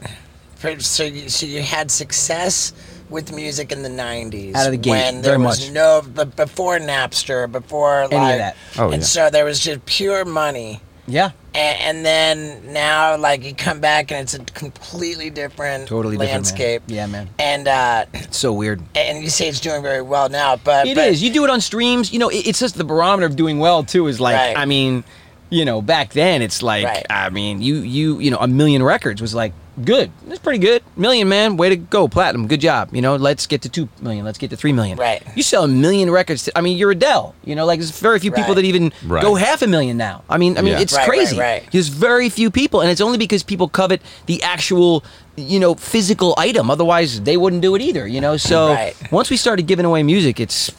So you, so you had success with music in the '90s Out of the gate, when there very was much. no but before Napster, before Any of that. Oh, and yeah. so there was just pure money. yeah, And, and then now, like you come back and it's a completely different totally different, man. landscape. Yeah, man, And uh, it's so weird. and you say it's doing very well now, but It but, is. You do it on streams. You know, it- it's just the barometer of doing well too. Is like, Right. I mean, you know, back then it's like, Right. I mean, you you you know, a million records was like good. It's pretty good. Million man, way to go, platinum. Good job. You know, let's get to two million. Let's get to three million. Right. You sell a million records. To, I mean, you're Adele. You know, like there's very few people that even Right. go half a million now. I mean, I mean, Yeah. it's Right, right, crazy. right. There's very few people, and it's only because people covet the actual. You know, physical item. Otherwise, they wouldn't do it either. You know, so Right. once we started giving away music, it's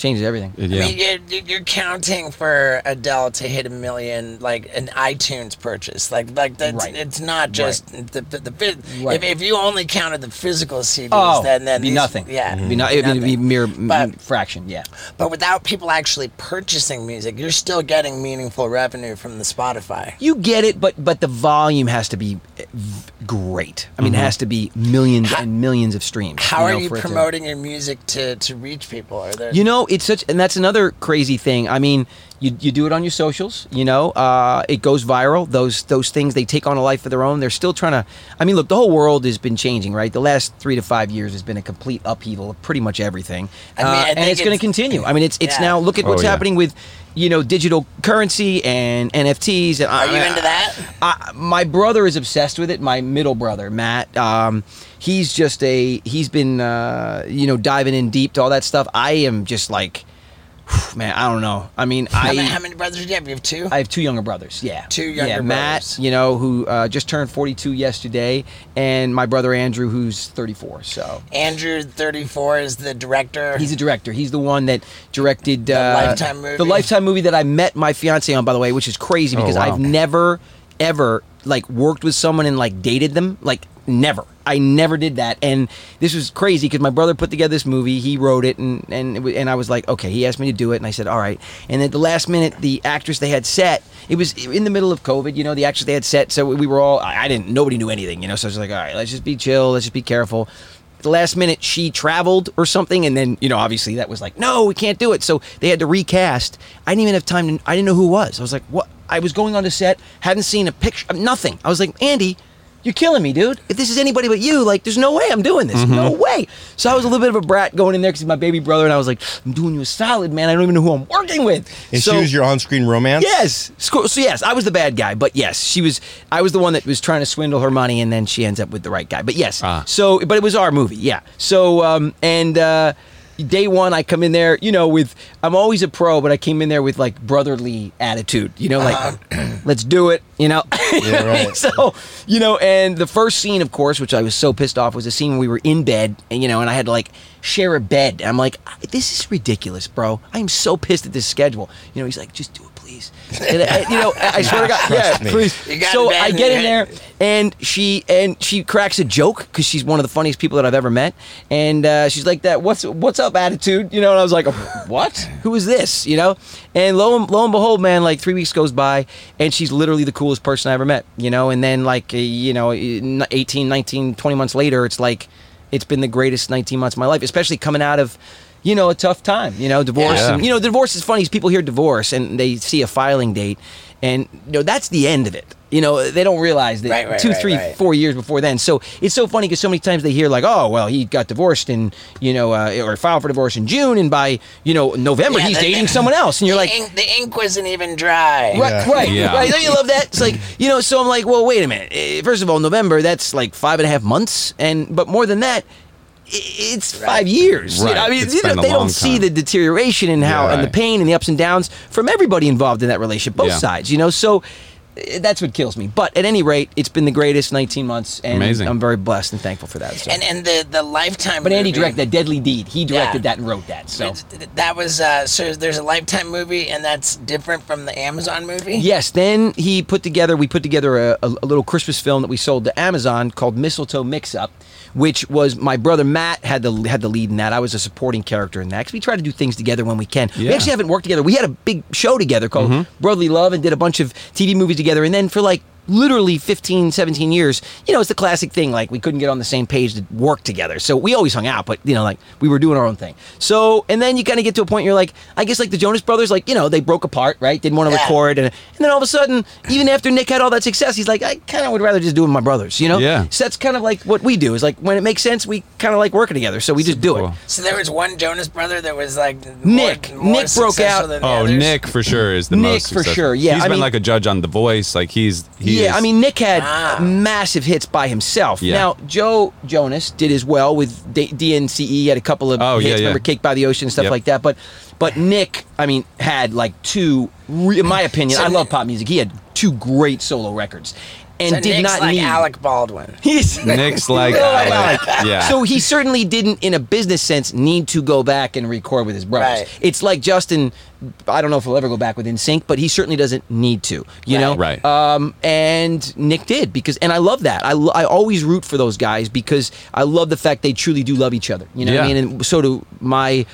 changes everything. Yeah. I mean, you're, you're counting for Adele to hit a million, like an iTunes purchase, like like that's Right. it's not just the the, the phys- Right. if, if you only counted the physical CDs, Oh, then then be these- nothing. Yeah, mm-hmm. It'd be, not, it'd be nothing. mere But- m- fraction. Yeah. But without people actually purchasing music, you're still getting meaningful revenue from the Spotify. You get it, but but the volume has to be v- great. I mean, it has to be millions and millions of streams. How know, are you for it to- promoting your music to to reach people? Are there You know, it's such, and that's another crazy thing. I mean, you, you do it on your socials. You know, uh, it goes viral. Those those things they take on a life of their own. They're still trying to. I mean, look, the whole world has been changing, right? The last three to five years has been a complete upheaval of pretty much everything, I mean, I Uh, and think it's going to continue. I mean, it's it's Yeah. now look at Oh, what's yeah. happening with, you know, digital currency and NFTs. And Are you into that? I, my brother is obsessed with it. My middle brother, Matt, um, he's just a he's been uh, you know diving in deep to all that stuff. I am just like, man, I don't know. I mean, How, I many, how many brothers do you have? You have two? I have two younger brothers. Yeah, Two younger yeah, Matt, brothers. you know, who uh, just turned 42 yesterday, and my brother Andrew, who's 34. So Andrew, 34, is the director. he's a director. He's the one that directed uh, Lifetime movie? The Lifetime movie that I met my fiance on, by the way, which is crazy Oh, because wow. I've never ever like worked with someone and like dated them, like never. I never did that, and this was crazy because my brother put together this movie. He wrote it, and and and I was like, okay. He asked me to do it, and I said, all right. And at the last minute, the actress they had set, it was in the middle of COVID. You know, the actress they had set, so we were all. I I didn't. Nobody knew anything. You know, so I was like, all right, let's just be chill. Let's just be careful. The last minute, she traveled or something, and then you know, obviously that was like, no, we can't do it. So they had to recast. I didn't even have time to. I didn't know who it was. I was like, what? I was going on the set, hadn't seen a picture, nothing. I was like, Andy. You're killing me, dude. If this is anybody but you, like, there's no way I'm doing this. No way. So I was a little bit of a brat going in there because he's my baby brother, and I was like, I'm doing you a solid, man. I don't even know who I'm working with. And so, she was your on-screen romance. Yes. So so yes, I was the bad guy, but yes, she was. I was the one that was trying to swindle her money, and then she ends up with the right guy. But yes. Ah. So, but it was our movie, yeah. So, um, and uh, day one, I come in there, you know, with I'm always a pro, but I came in there with like brotherly attitude, you know, like uh-huh. let's do it, you know. Yeah, right. so, you know, and the first scene, of course, which I was so pissed off, was a scene where we were in bed, and you know, and I had to like share a bed. I'm like, this is ridiculous, bro. I am so pissed at this schedule. You know, he's like, just do it, please. And, uh, you know, I swear to God, yeah, me. please. Got So I get in there, and she and she cracks a joke because she's one of the funniest people that I've ever met, and uh, she's like that. What's what's up, attitude? You know, and I was like, what? Who is this? You know, and lo and, lo and behold, man, like three weeks goes by, and she's literally the coolest person I ever met. You know, and then like uh, you know, 18, 19, 20 months later, it's like it's been the greatest 19 months of my life, especially coming out of. You know, a tough time. You know, divorce. Yeah. And, you know, divorce is funny. Is people hear divorce and they see a filing date, and you know that's the end of it. You know, they don't realize that Right, right, two, right, three, right. four years before then. So it's so funny because so many times they hear like, oh, well, he got divorced in, you know, uh, or filed for divorce in June, and by, you know, November Yeah, he's the- dating someone else, and you're the, like, ink, the ink wasn't even dry. Right, Yeah. right, Yeah. right. Don't you love that? It's like you know. So I'm like, well, wait a minute. Eh, First of all, November that's like five and a half months, and but more than that, i- it's five years. You know, I mean, It's you know, been a they long don't see the deterioration and how Yeah. and the pain and the ups and downs from everybody involved in that relationship, both Yeah. sides. You know, so. eh, That's what kills me. But at any rate, it's been the greatest 19 months, and Amazing. I'm very blessed and thankful for that. So. And and the the lifetime. but Andy movie, directed that Deadly Deed. He directed Yeah. that and wrote that. So it's- That was uh, so. There's a lifetime movie, and that's different from the Amazon movie. Yes, then he put together. We put together a, a, a little Christmas film that we sold to Amazon called Mistletoe Mix Up, which was my brother Matt had the had the lead in that. I was a supporting character in that because we try to do things together when we can. We actually haven't worked together. We had a big show together called mm-hmm. Brotherly Love and did a bunch of TV movies together, and then for like literally 15 17 years you know it's the classic thing like we couldn't get on the same page to work together so we always hung out but you know like we were doing our own thing so and then you kind of get to a point you're like i guess like the jonas brothers like you know they broke apart right didn't want to Yeah. record and, and then all of a sudden even after nick had all that success he's like i kind of would rather just do it with my brothers you know Yeah. so that's kind of like what we do is like when it makes sense we kind of like working together so we just do it So there was one Jonas brother that was like Nick. More, more Nick broke out. Oh, others. Nick for sure is the Nick most for sure, yeah, He's I been mean- like a judge on The Voice. Like he's he yeah, I mean Nick had Ah. massive hits by himself. Yeah. Now Joe Jonas did as well with D- DNCE. He had a couple of Oh, hits. yeah. Remember Cake by the Ocean and stuff Yep. like that. But but Nick, I mean, had like two. In my opinion, So I love pop music. He had two great solo records, and So did Nick's not like need. Alec Baldwin. He's Nick's like Alec. yeah. So he certainly didn't, in a business sense, need to go back and record with his brothers. Right. It's like Justin. I don't know if he'll ever go back with NSYNC, but he certainly doesn't need to. You know, Right. Um, and Nick did because, and I love that. I, I always root for those guys because I love the fact they truly do love each other. You know what I mean? And so do my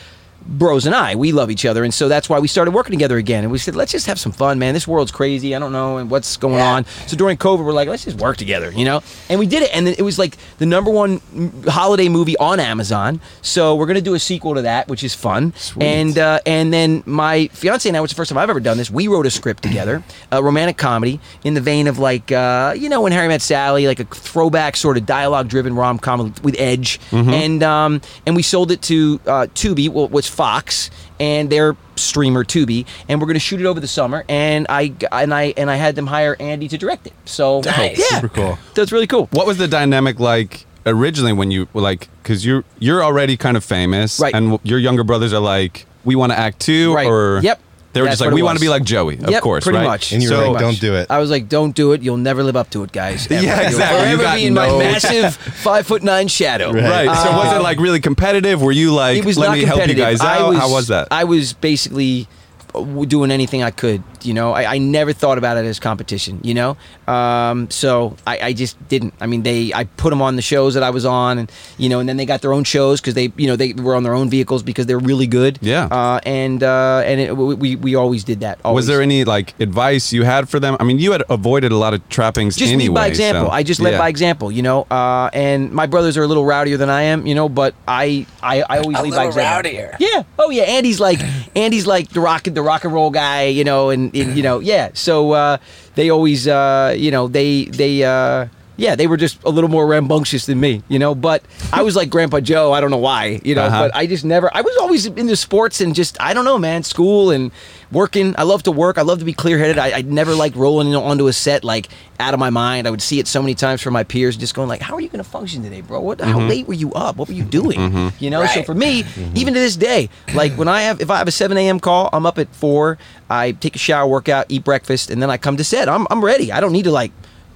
bros and I. We love each other, and so that's why we started working together again. And we said, let's just have some fun, man. This world's crazy. I don't know and what's going Yeah. on. So during COVID, we're like, let's just work together, you know? And we did it. And then it was like the number one holiday movie on Amazon. So we're going to do a sequel to that, which is fun. Sweet. And uh, and then my fiance and I, which is the first time I've ever done this, we wrote a script together, a romantic comedy in the vein of like, uh, you know, when Harry Met Sally, like a throwback sort of dialogue driven rom com with edge. And um, and we sold it to uh, Tubi, well, was Fox. And they're streamer Tubi, and we're going to shoot it over the summer. And I and I and I had them hire Andy to direct it. So Nice. yeah, Super cool. That's really cool. What was the dynamic like originally when you like because you're you're already kind of famous, Right. And your younger brothers are like, we want to act too, Right. or Yep. They were That's just like, what it we want to was. be like Joey, of Yep, course, pretty right? much. And you So like, don't do it. I was like, "Don't do it. You'll never live up to it, guys." Ever. Yeah, You'll exactly. You forever got be in my massive five foot nine shadow. Right. Right. so was it like really competitive? Were you like, it was let not me help you competitive. guys out? I was, How was that? I was basically uh, w- doing anything I could. You know, I, I never thought about it as competition. You know, um, so I, I just didn't. I mean, they I put them on the shows that I was on, and you know, and then they got their own shows because they you know they were on their own vehicles because they're really good. Yeah. Uh, and uh, and it, we we- we always did that. was there any like advice you had for them? I mean, you had avoided a lot of trappings just anyway. lead by example. so- I just led yeah. by example, you know. Uh, and my brothers are a little rowdier than I am, you know. But I, I, I always A lead by little example. rowdier. Yeah. Oh yeah. Andy's like, Andy's like the rock, the rock and roll guy, you know. And, and you know, yeah. So uh, they always, uh, you know, they, they. Uh, yeah, they were just a little more rambunctious than me, you know. But I was like Grandpa Joe. I don't know why, you know. Uh-huh. But I just never. I was always into sports and just I don't know, man. School and working. I love to work. I love to be clear headed. I, I never like rolling onto a set like out of my mind. I would see it so many times from my peers, just going like, "How are you going to function today, bro? What? How mm-hmm. late were you up? What were you doing? Mm-hmm. You know." So for me, mm-hmm. even to this day, like when I have, if I have a seven a.m. call, I'm up at four. I take a shower, workout, eat breakfast, and then I come to set. I'm I'm ready. I don't need to like.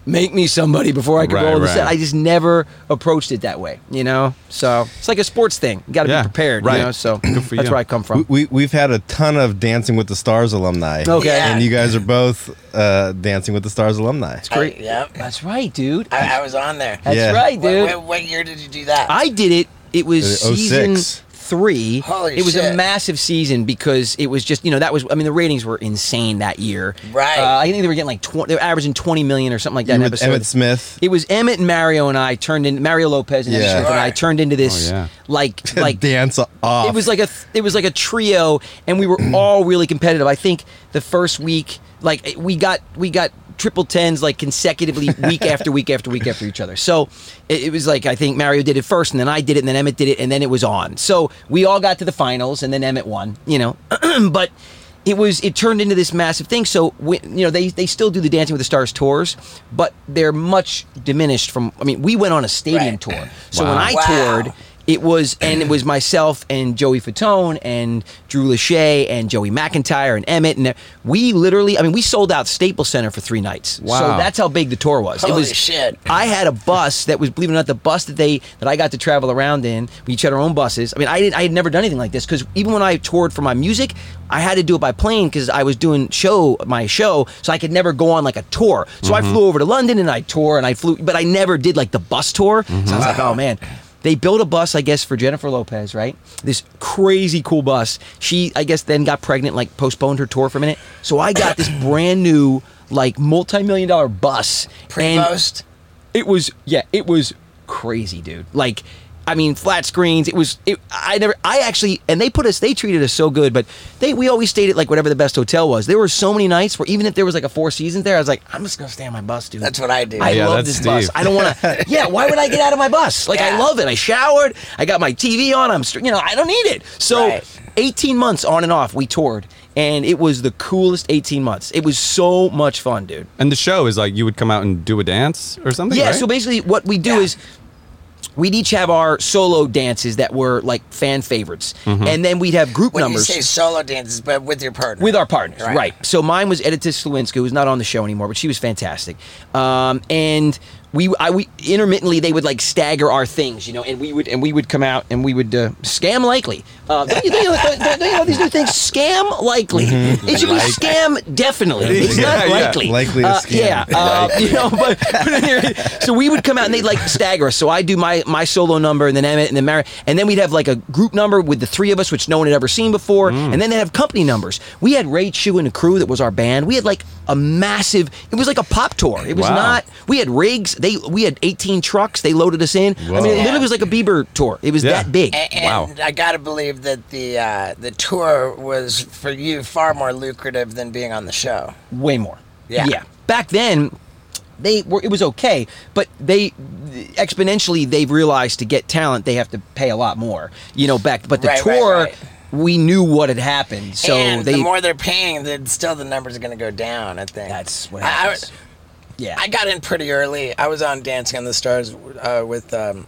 Make me somebody before I can Right, roll the right. set. I just never approached it that way, you know. So it's like a sports thing. You got to Yeah, be prepared, right. you know. So Good for that's you. where I come from. We, we we've had a ton of Dancing with the Stars alumni. Okay. Yeah. And you guys are both uh, Dancing with the Stars alumni. It's great. I, yep. That's right, dude. I, I was on there. That's Yeah. right, dude. what, what year did you do that? I did it. It was Uh, season 06. Three. Holy it was a massive season because it was just you know that was I mean the ratings were insane that year. Right. Uh, I think they were getting like twenty. They were averaging twenty million or something like that. You an with episode. Emmitt Smith. It was Emmitt and Mario and I turned in Mario Lopez and Emmitt Yeah. Smith and I turned into this Oh, yeah. like like Dance off. it was like a it was like a trio and we were all really competitive i think the first week like we got we got triple tens like consecutively week after week after week after each other so it, it was like i think mario did it first and then i did it and then emmitt did it and then it was on so we all got to the finals and then emmitt won you know but it was it turned into this massive thing so we, you know they they still do the dancing with the stars tours but they're much diminished from i mean we went on a stadium Right. tour so Wow. when i Wow. toured it was, and it was myself and Joey Fatone and Drew Lachey and Joey McIntyre and Emmitt, and we literally, I mean, we sold out Staples Center for three nights. Wow. So that's how big the tour was. it Holy was shit. I had a bus that was, believe it or not, the bus that they that I got to travel around in. We each had our own buses. I mean, I didn't, I had never done anything like this because even when I toured for my music, I had to do it by plane because I was doing show my show, so I could never go on like a tour. So I mm-hmm. flew over to London and I tour and I flew, but I never did like the bus tour. So I was mm-hmm. like, oh man. They built a bus, I guess, for Jennifer Lopez, right? This crazy cool bus. She, I guess, then got pregnant, like postponed her tour for a minute. So I got this brand new, like, multi-million dollar bus. and- Pre-post? it was yeah, it was crazy, dude. Like I mean, flat screens. It was. It, I never. I actually, and they put us. They treated us so good. But they, we always stayed at like whatever the best hotel was. There were so many nights where even if there was like a Four Seasons there, I was like, I'm just gonna stay on my bus, dude. That's what I do. I Yeah, love that's this bus. Steve. I don't want to. Yeah, why would I get out of my bus? Like I Yeah. love it. I showered. I got my TV on. I'm, str- you know, I don't need it. So, Right. 18 months on and off, we toured, and it was the coolest 18 months. It was so much fun, dude. And the show is like you would come out and do a dance or something. Yeah, right? so basically what we do Yeah. is we'd each have our solo dances that were like fan favorites. And then we'd have group when numbers you say solo dances, but with your partner. with our partners. Right. Right. So mine was Edyta Śliwińska, who's not on the show anymore, but she was fantastic. Um, and we, I, we intermittently they would like stagger our things, you know, and we would and we would come out and we would uh, scam likely. Uh, don't, you, don't, you, don't, don't you know these new things? Scam likely. It should be scam definitely. It's Yeah, not yeah. likely. Likely to Uh, scam. Yeah. Uh, you know, but, but so we would come out and they'd like stagger us. So I do my my solo number and then Emmitt and then Mary, and then we'd have like a group number with the three of us, which no one had ever seen before, Mm. and then they'd have company numbers. We had Ray Chu and a crew that was our band. We had like a massive. It was like a pop tour. It was Wow. not. We had rigs. They we had 18 trucks. They loaded us in. I mean, it Yeah. literally was like a Bieber tour. It was Yeah. that big. A- And, Wow. I gotta believe that the uh, the tour was for you far more lucrative than being on the show. way more. Yeah. Yeah. Back then, they were. It was okay, but they exponentially they've realized to get talent they have to pay a lot more. You know, back but the Right, right, tour. right. we knew what had happened. So and they the more they're paying, then still the numbers are going to go down. I think That's what I- I- happens. Yeah. I, got in pretty early. I was on Dancing on the Stars uh, with. Um,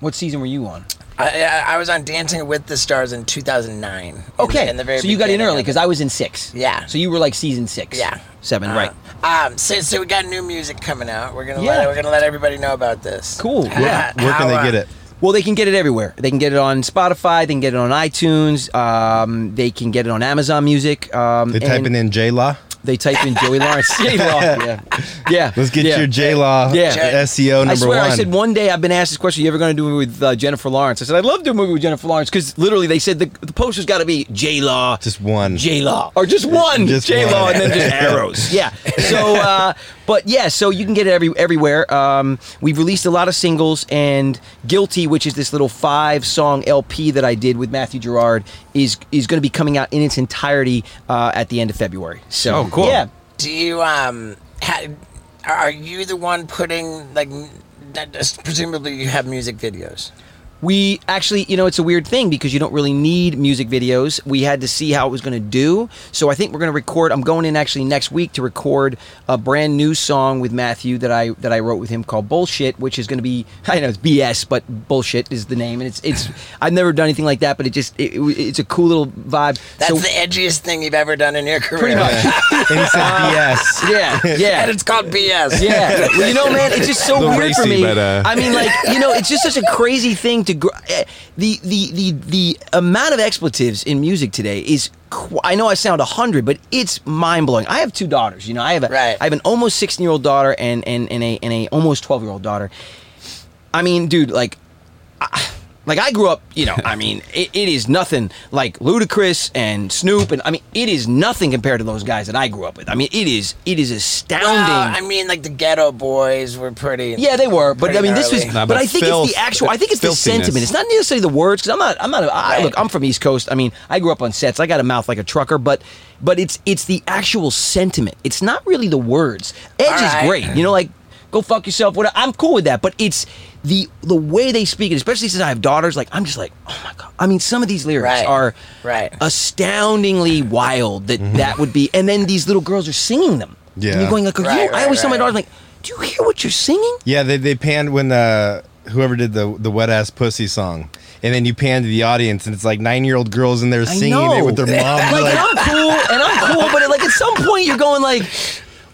what season were you on? I, I I was on Dancing with the Stars in 2009. in the- Okay, in the very so you got in early because. I was in six. Yeah. So you were like season six. Yeah. Seven, Uh, right? Um, so, so we got new music coming out. We're gonna Yeah. let we're gonna let everybody know about this. Cool. How- Yeah. Where can how, they uh, get it? Well, they can get it everywhere. They can get it on Spotify. They can get it on iTunes. Um, they can get it on Amazon Music. Um, They and typing in J Law. They type in Joey Lawrence. J Law. Yeah. Yeah. Let's get yeah. your J Law Yeah. SEO number I swear, one. I said one day I've been asked this question. "Are You ever going to do a movie with uh, Jennifer Lawrence? I said I'd love to do a movie with Jennifer Lawrence because literally they said the, the poster's got to be J Law, Just one. J Law, or just one Just J Law, and then just arrows. Yeah. So, uh, but yeah, so you can get it every everywhere. Um, we've released a lot of singles, and Guilty, which is this little five song LP that I did with Matthew Gerard, is is going to be coming out in its entirety uh, at the end of February. So, Oh, cool. Yeah. Do you um? Ha, are you the one putting like? that- just Presumably, you have music videos. We actually, you know, it's a weird thing because you don't really need music videos. We had to see how it was going to do. So I think we're going to record. I'm going in actually next week to record a brand new song with Matthew that I that I wrote with him called Bullshit, which is going to be I know it's BS, but Bullshit is the name, and it's it's I've never done anything like that, but it just it, it- it's a cool little vibe. That's so, the edgiest thing you've ever done in your career. pretty much. and he said BS. yeah, yeah. and it's called BS. Yeah, well, you know, man, it's just so A little weird for me. but, uh, I mean, like, you know, it's just such a crazy thing to. Eh, the the the the amount of expletives in music today is. Qu- I know I sound a hundred, but it's mind blowing. I have two daughters. You know, I have a Right. I have an almost sixteen year old daughter and and and a and a almost twelve year old daughter. I mean, dude, like. I, like I grew up, you know. I mean, it, it is nothing like Ludacris and Snoop, and I mean, it is nothing compared to those guys that I grew up with. I mean, it is it is astounding. Well, I mean, like the Geto Boys were pretty. Yeah, they were, but I mean, this was. Nah, but, but I think filth- it's the actual. I think it's the sentiment. It's not necessarily the words because I'm not. I'm not. A, I, Right. Look, I'm from East Coast. I mean, I grew up on sets. I got a mouth like a trucker, but but it's it's the actual sentiment. It's not really the words. Edge All is great. You know, like go fuck yourself. Whatever. I'm cool with that, but it's the the way they speak it, especially since I have daughters. Like I'm just like, oh my god. I mean, some of these lyrics Right. are Right. astoundingly wild. That that would be, and then these little girls are singing them. Yeah, And Yeah. you're going like, are Right, you, I right, always tell my right. daughters like, do you hear what you're singing? Yeah, they they panned when uh, whoever did the the wet ass pussy song, and then you pan to the audience, and it's like nine year old girls in there singing it with their mom. like, like, I'm cool, and I'm cool, but like at some point you're going like,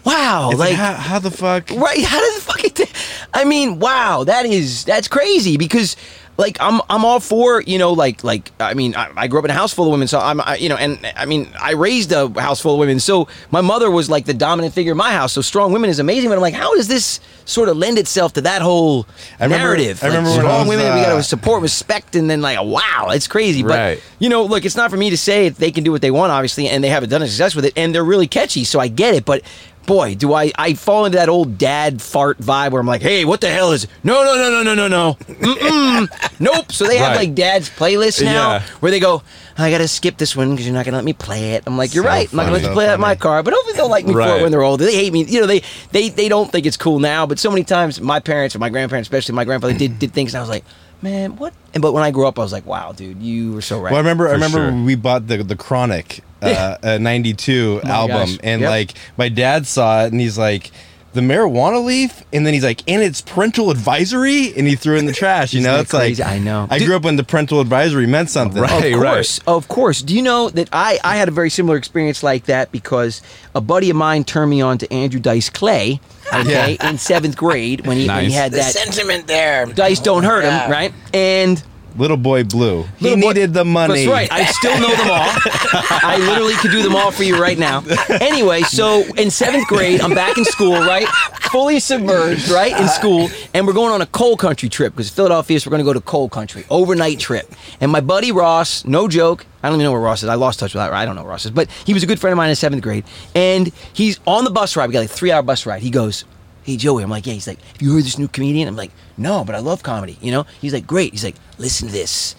wow, it's like, like how, how the fuck? right? How does the fucking? Thing? I mean, wow, that is that's crazy because. Like I'm, I'm all for you know, like, like I mean, I, I grew up in a house full of women, so I'm, I, you know, and I mean, I raised a house full of women, so my mother was like the dominant figure in my house. So strong women is amazing, but I'm like, how does this sort of lend itself to that whole I remember- narrative? I remember like, when I strong was, women, we got uh, to support, respect, and then like, wow, it's crazy. But you know, look, it's not for me to say they can do what they want, obviously, and they haven't done a success with it, and they're really catchy, so I get it. But boy, do I I fall into that old dad fart vibe where I'm like, hey, what the hell is? No, no, no, no, no, no, no, Mm-mm. nope. So they have Right. like dad's playlists now Yeah. where they go. I gotta skip this one because you're not gonna let me play it. I'm like, you're So right. I'm not gonna let you play that in my car, but hopefully they'll like me for it when they're older. They hate me. You know, they they they don't think it's cool now. But so many times, my parents or my grandparents, especially my grandfather, did did things, and I was like, man, what? And but when I grew up, I was like, wow, dude, you were so right. Well, I remember. I remember sure. we bought the the Chronic uh, uh, '92 Oh album, gosh. and Yep. like my dad saw it, and he's like. The marijuana leaf, and then he's like, and it's parental advisory, and he threw it in the trash. You know, it's crazy? like I know. I Dude- grew up when the parental advisory meant something. Right. Of Hey, course, of course. Do you know that I, I had a very similar experience like that because a buddy of mine turned me on to Andrew Dice Clay, okay, in seventh grade when he, when he Nice. had The that sentiment there. Dice Don't Hurt Him, right? And Little boy blue. He Little boy- needed the money. That's right. I still know them all. I literally could do them all for you right now. Anyway, so in seventh grade, I'm back in school, right? Fully submerged, right? In school. And we're going on a coal country trip because Philadelphia, so we're going to go to coal country. Overnight trip. And my buddy Ross, no joke, I don't even know where Ross is. I lost touch with that. I don't know where Ross is. But he was a good friend of mine in seventh grade. And he's on the bus ride. We got like a three hour bus ride. He goes, hey Joey, I'm like, yeah. He's like, have you heard this new comedian? I'm like, no, but I love comedy. You know? He's like, great. He's like, listen to this.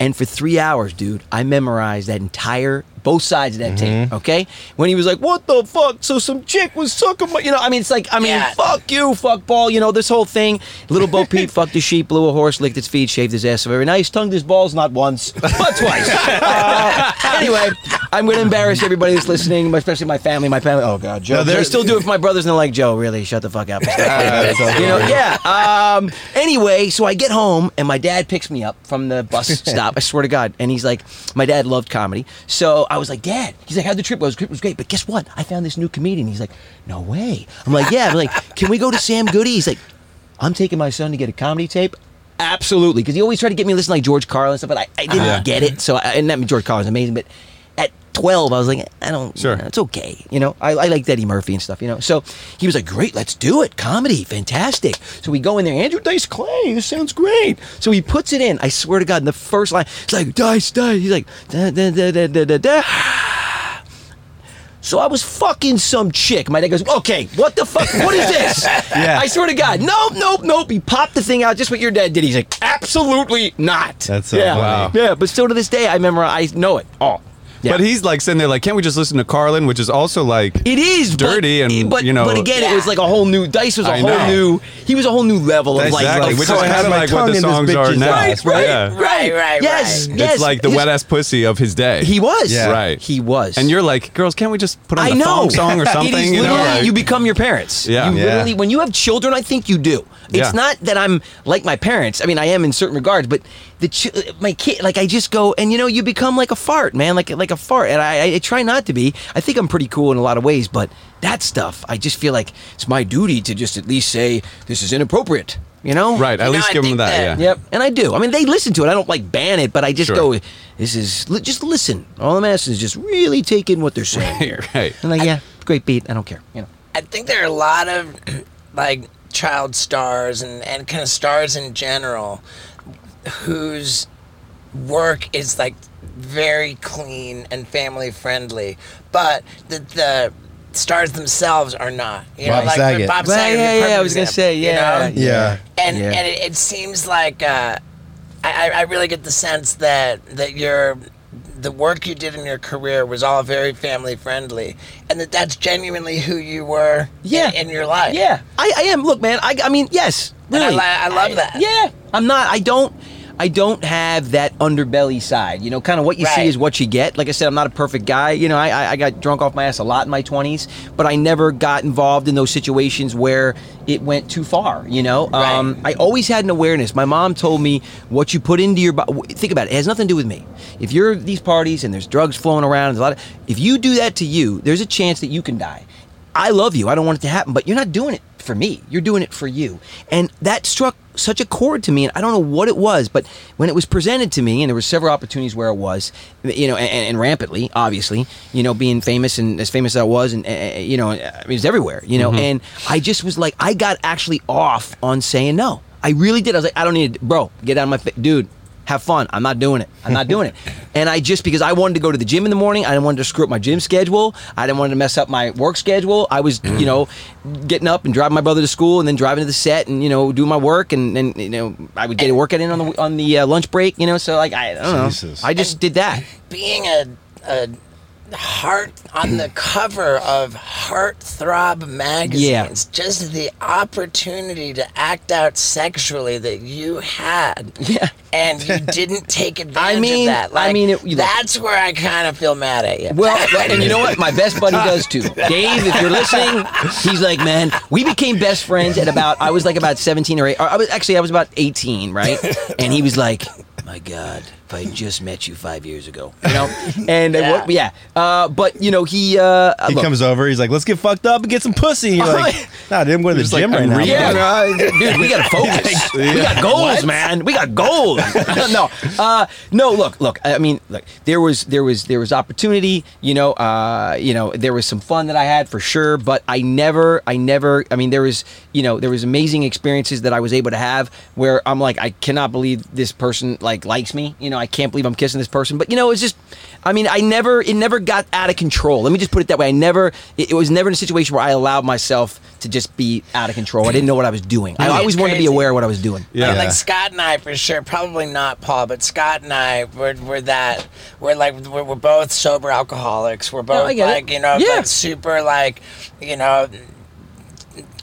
And for three hours, dude, I memorized that entire both sides of that Mm-hmm. tape. Okay, when he was like, "What the fuck?" So some chick was sucking my, you know. I mean, it's like, I mean, Yeah. fuck you, fuck ball. You know, this whole thing. Little Bo Peep fucked a sheep, blew a horse, licked its feet, shaved his ass very nice, tongued his balls not once but twice. Uh, anyway, I'm going to embarrass everybody that's listening, especially my family. My family. Oh God, Joe. No, No, there- I still do it for my brothers, and they're like, Joe, really, shut the fuck up. That's you know, yeah. Um, anyway, so I get home and my dad picks me up from the bus stop. I swear to God. And he's like, my dad loved comedy. So I was like, Dad, he's like, how'd the trip go? The trip was great. But guess what? I found this new comedian. He's like, no way. I'm like, yeah. I'm like, can we go to Sam Goody? He's like, I'm taking my son to get a comedy tape. Absolutely, because he always tried to get me to listen to like George Carlin and stuff, but I, I didn't get it. So, I, and that George Carlin's amazing, but 12, I was like, I don't, Sure. it's okay. You know, I, I like Eddie Murphy and stuff, you know. So he was like, great, let's do it. Comedy, fantastic. So we go in there, Andrew Dice Clay, this sounds great. So he puts it in. I swear to God, in the first line, it's like, Dice, Dice. He's like, da, da, da, da, da, da, da. So I was fucking some chick. My dad goes, okay, what the fuck? What is this? Yeah. I swear to God, nope, nope, nope. He popped the thing out, just what your dad did. He's like, absolutely not. That's so yeah. funny. Yeah, but still to this day, I remember, I know it all. Yeah. But he's like sitting there like, can't we just listen to Carlin, which is also like It is but- dirty and, but, you know- But again, it was like a whole new. Dice was a I whole know. new. He was a whole new level of That's like. exactly, which is so I kind of like what tongue the songs are now. ass, right, Yeah. Right, right, Yes, right. yes. It's like the wet ass pussy of his day. He was. Yeah. Right. He was. And you're like, girls, can't we just put on I a know. song or something? It is you know, like- you become your parents. Yeah. You Yeah. literally, when you have children, I think you do. It's Yeah. not that I'm like my parents. I mean, I am in certain regards, but the ch- my kid, like I just go and you know, you become like a fart, man, like like a fart. And I, I try not to be. I think I'm pretty cool in a lot of ways, but that stuff, I just feel like it's my duty to just at least say this is inappropriate. You know? right. At You least I give them that. that- Yeah. Yep, and I do. I mean, they listen to it. I don't like ban it, but I just Sure. go, "This is li- just listen." All I'm asking is just really take in what they're saying here. Right. And like, yeah, great beat. I don't care. You know. I think there are a lot of like child stars and, and kind of stars in general whose work is like very clean and family friendly, but the, the stars themselves are not. You Bob know, like Saget. Bob Right, Saget. would yeah, yeah, I perfect was gonna example, say, you yeah, know? Yeah. and Yeah. and it, it seems like uh, I, I I really get the sense that that your the work you did in your career was all very family friendly, and that that's genuinely who you were Yeah. in, in your life. Yeah, I, I am. Look, man. I, I mean, yes, I really. li- I love that. Yeah, I'm not. I don't. I don't have that underbelly side. You know, kind of what you see is what you get. Like I said, I'm not a perfect guy. You know, I, I, I got drunk off my ass a lot in my 20s, but I never got involved in those situations where it went too far. You know, Right. um, I always had an awareness. My mom told me what you put into your body. Think about it. It has nothing to do with me. If you're at these parties and there's drugs flowing around, there's a lot of. If you do that to you, there's a chance that you can die. I love you. I don't want it to happen, but you're not doing it for me. You're doing it for you. And that struck such a chord to me, and I don't know what it was, but when it was presented to me, and there were several opportunities where it was, you know, and, and rampantly, obviously, you know, being famous and as famous as I was, and uh, you know, it was everywhere, you know, and I just was like, I got actually off on saying no. I really did. I was like, I don't need it, bro. Get out of my face, dude have fun. I'm not doing it. I'm not doing it. And I just because I wanted to go to the gym in the morning, I didn't want to screw up my gym schedule. I didn't want to mess up my work schedule. I was, you know, getting up and driving my brother to school and then driving to the set and you know doing my work and then you know I would get a workout in on the on the uh, lunch break. You know, so like I, I don't Jesus. know. I just did that. being a, a heart on the cover of Heartthrob magazines, Yeah. just the opportunity to act out sexually that you had. Yeah. And you didn't take advantage I mean- of that. I mean, it- that's where I kind of feel mad at you. Well, and you know what? My best buddy does too. Dave, if you're listening, he's like, man, we became best friends at about, I was like about 17 or 8. Or I was actually, I was about 18, right? And he was like, my God, if I just met you five years ago, you know? And uh, Yeah. what, yeah. Uh, but, you know, he, uh, He look, comes over. He's like, "Let's get fucked up and get some pussy." And you're like, "Nah, dude, I'm going to the Just like, gym right now." Yeah, bro." dude, we gotta focus. We got goals, man. We got goals. no, uh, no. Look, look. I mean, look. There was, there was, there was opportunity. You know, uh, you know, there was some fun that I had for sure. But I never, I never. I mean, there was, you know, there was amazing experiences that I was able to have where I'm like, I cannot believe this person like likes me. You know, know, I can't believe I'm kissing this person. But you know, it's just, I mean, I never, it never got out of control. Let me just put it that way. I never, it, it was never in a situation where I allowed myself to just be out of control. I didn't know what I was doing. I always wanted to be crazy. aware of what I was doing. Yeah. Like, like Scott and I, for sure, probably not Paul, but Scott and I, we're, we're that. We're like, we're, we're both sober alcoholics. We're both I get it. like, you know, Yeah. like super like, you know,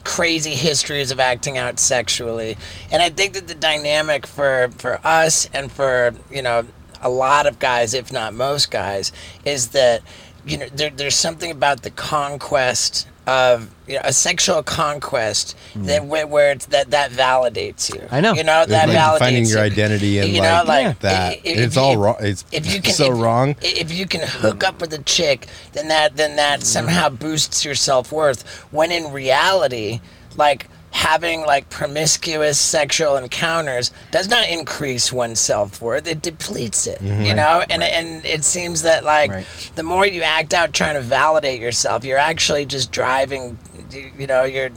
crazy histories of acting out sexually. And I think that the dynamic for for us and for, you know, a lot of guys, if not most guys, is that you know, there, there's something about the conquest of you know, a sexual conquest that where, where it's that that validates you. Mm. I know. You know that Like validates finding your identity and You know, like, like, that. if it's you- all wrong. It's if you can so if, wrong. if you can hook up with a chick then that then that somehow boosts your self-worth when in reality like having like promiscuous sexual encounters does not increase one's self-worth. It depletes it mm-hmm. you know? And and it seems that like Right. the more you act out trying to validate yourself you're actually just driving you know you're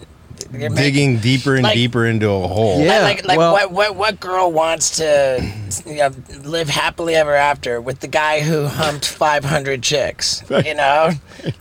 you're making- Digging deeper and like- deeper into a hole. Yeah. like, like well- what, what what girl wants to you know, live happily ever after with the guy who humped 500 chicks you know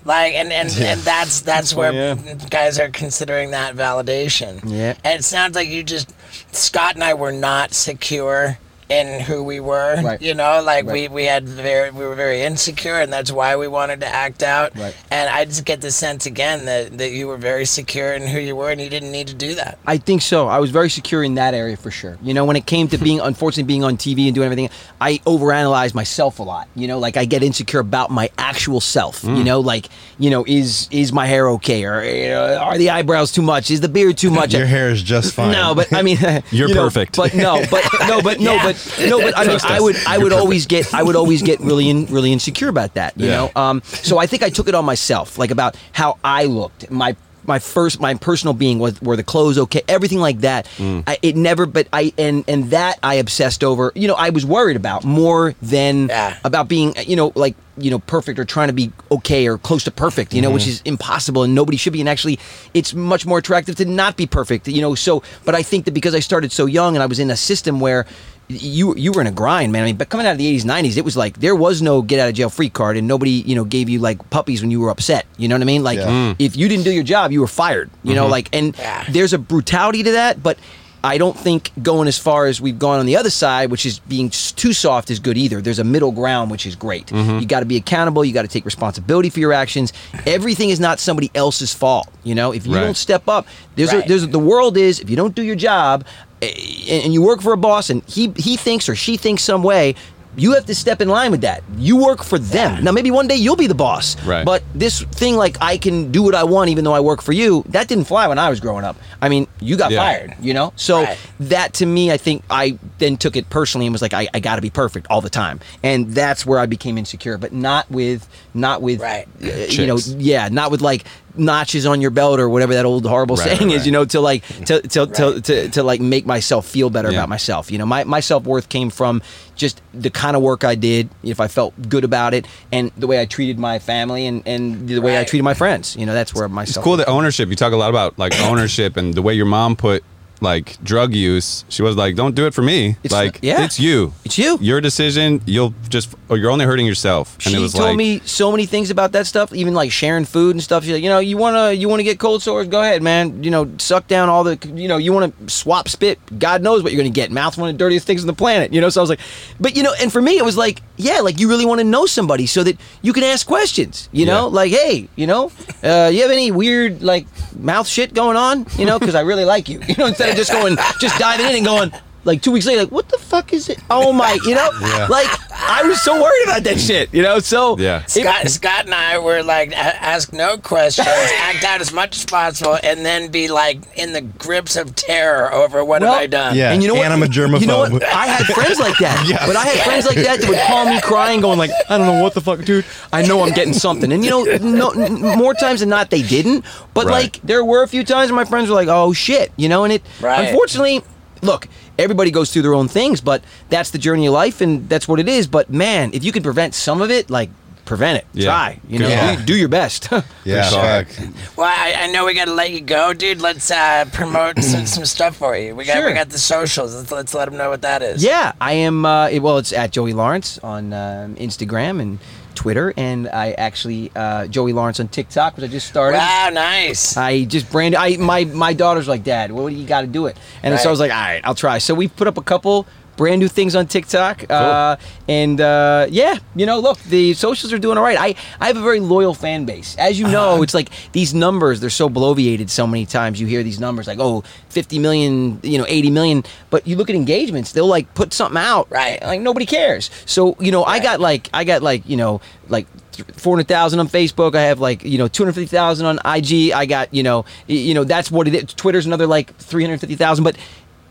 like and and, and that's that's where yeah. guys are considering that validation Yeah. and it sounds like you just Scott and I were not secure in who we were Right. you know like Right. we we had very we were very insecure and that's why we wanted to act out Right. and I just get the sense again that that you were very secure in who you were and you didn't need to do that I think so. I was very secure in that area for sure. You know, when it came to being, unfortunately, being on TV and doing everything, I overanalyze myself a lot. You know, like I get insecure about my actual self. You mm. know, like you know, is is my hair okay, or you know, are the eyebrows too much? Is the beard too much? Your hair is just fine. No, but I mean, You're you know, perfect. But no, but no, but no, Yeah. but no, but I mean, I would, I would always get, I would always get really, in, really insecure about that. You Yeah. know, um, so I think I took it on myself, like about how I looked, my. My first, my personal being was were the clothes okay, everything like that. Mm. I, it never, but I and and that I obsessed over. You know, I was worried about more than Yeah. about being, you know, like you know, perfect or trying to be okay or close to perfect. You know, which is impossible and nobody should be. And actually, it's much more attractive to not be perfect. You know, so but I think that because I started so young and I was in a system where you you were in a grind, man. I mean, but coming out of the '80s, '90s, it was like there was no get out of jail free card, and nobody you know gave you like puppies when you were upset. You know what I mean? Like Yeah. Mm. if you didn't do your job, you were fired. You know, mm-hmm. like and Yeah. there's a brutality to that, but. I don't think going as far as we've gone on the other side, which is being s- too soft, is good either. There's a middle ground, which is great. Mm-hmm. You got to be accountable. You got to take responsibility for your actions. Everything is not somebody else's fault. You know, if you Right. don't step up, there's Right. a, there's the world is if you don't do your job, and you work for a boss, and he he thinks or she thinks some way. You have to step in line with that. You work for them. Now, maybe one day you'll be the boss. Right. But this thing, like I can do what I want, even though I work for you, that didn't fly when I was growing up. I mean, you got Yeah. fired, you know. So Right. that to me, I think I then took it personally and was like, I, I got to be perfect all the time, and that's where I became insecure. But not with, not with, Right. uh, you know, yeah, not with like notches on your belt or whatever that old horrible Right, saying right, is, right. you know, to like to to, to, to to like make myself feel better Yeah. about myself. You know, my my self worth came from just the kind of work I did, if I felt good about it, and the way I treated my family and and the way I treated my friends. You know, that's where my It's cool The ownership. You talk a lot about like ownership and the way your mom put like drug use. She was like, "Don't do it for me. It's like, not- yeah. it's you. It's you. Your decision. You'll just, or you're only hurting yourself." And she it was told like, me so many things about that stuff, even like sharing food and stuff. She's like, you know, you wanna you wanna get cold sores, go ahead, man. You know, suck down all the, you know, you wanna swap spit. God knows what you're gonna get. Mouth's one of the dirtiest things on the planet. You know, so I was like, but you know, and for me, it was like, yeah, like you really want to know somebody so that you can ask questions. You know, Yeah. like, hey, you know, uh, you have any weird like mouth shit going on? You know, because I really like you. You know, instead of just going, just diving in and going. Like two weeks later, like what the fuck is it? Oh my, you know, Yeah. like I was so worried about that shit, you know. So Yeah. it- Scott, Scott and I were like, ask no questions, act out as much as possible, and then be like in the grips of terror over what Well, have I done. Yeah. And you know what? And I'm a germaphobe. You know what? I had friends like that. Yes. But I had friends like that that would call me crying, going like, "I don't know what the fuck, dude. I know I'm getting something." And you know, no, n- more times than not, they didn't. But Right. like, there were a few times where my friends were like, "Oh shit," you know. And it, Right. unfortunately, look, everybody goes through their own things, but that's the journey of life, and that's what it is. But man, if you can prevent some of it, like. prevent it. Yeah. Try. You know, Yeah. do, do your best. Yeah, sure. fuck. Well, I, I know we gotta let you go, dude. Let's uh, promote some, some stuff for you. We got Sure. we got the socials. Let's let's let them know what that is. Yeah, I am. Uh, well, it's at Joey Lawrence on um, Instagram and Twitter, and I actually uh, Joey Lawrence on TikTok, which I just started. Wow, nice. I just branded. I my my daughter's like, Dad, what do you got to do it? And so I was like, all right, I'll try. So we put up a couple brand new things on TikTok, uh, and uh, yeah, you know, look, the socials are doing all right. I I have a very loyal fan base, as you Uh-huh. know. It's like these numbers; they're so bloviated. So many times you hear these numbers like, oh, 50 million, you know, 80 million, but you look at engagements, they'll like put something out, Right. Like nobody cares. So you know, I got like I got like you know like. 400,000 on Facebook. I have like, you know, 250,000 on IG. I got, you know, you know, that's what it is. Twitter's another like 350,000, but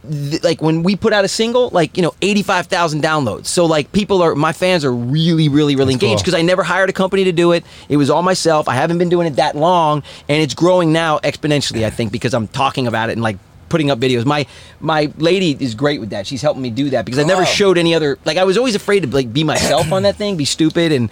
th- like when we put out a single, like, you know, 85,000 downloads. So like people are my fans are really really really That's engaged cool. because I never hired a company to do it. It was all myself. I haven't been doing it that long and it's growing now exponentially, I think, because I'm talking about it and like putting up videos. My my lady is great with that. She's helping me do that because I never Cool. showed any other like I was always afraid to like be myself on that thing, be stupid and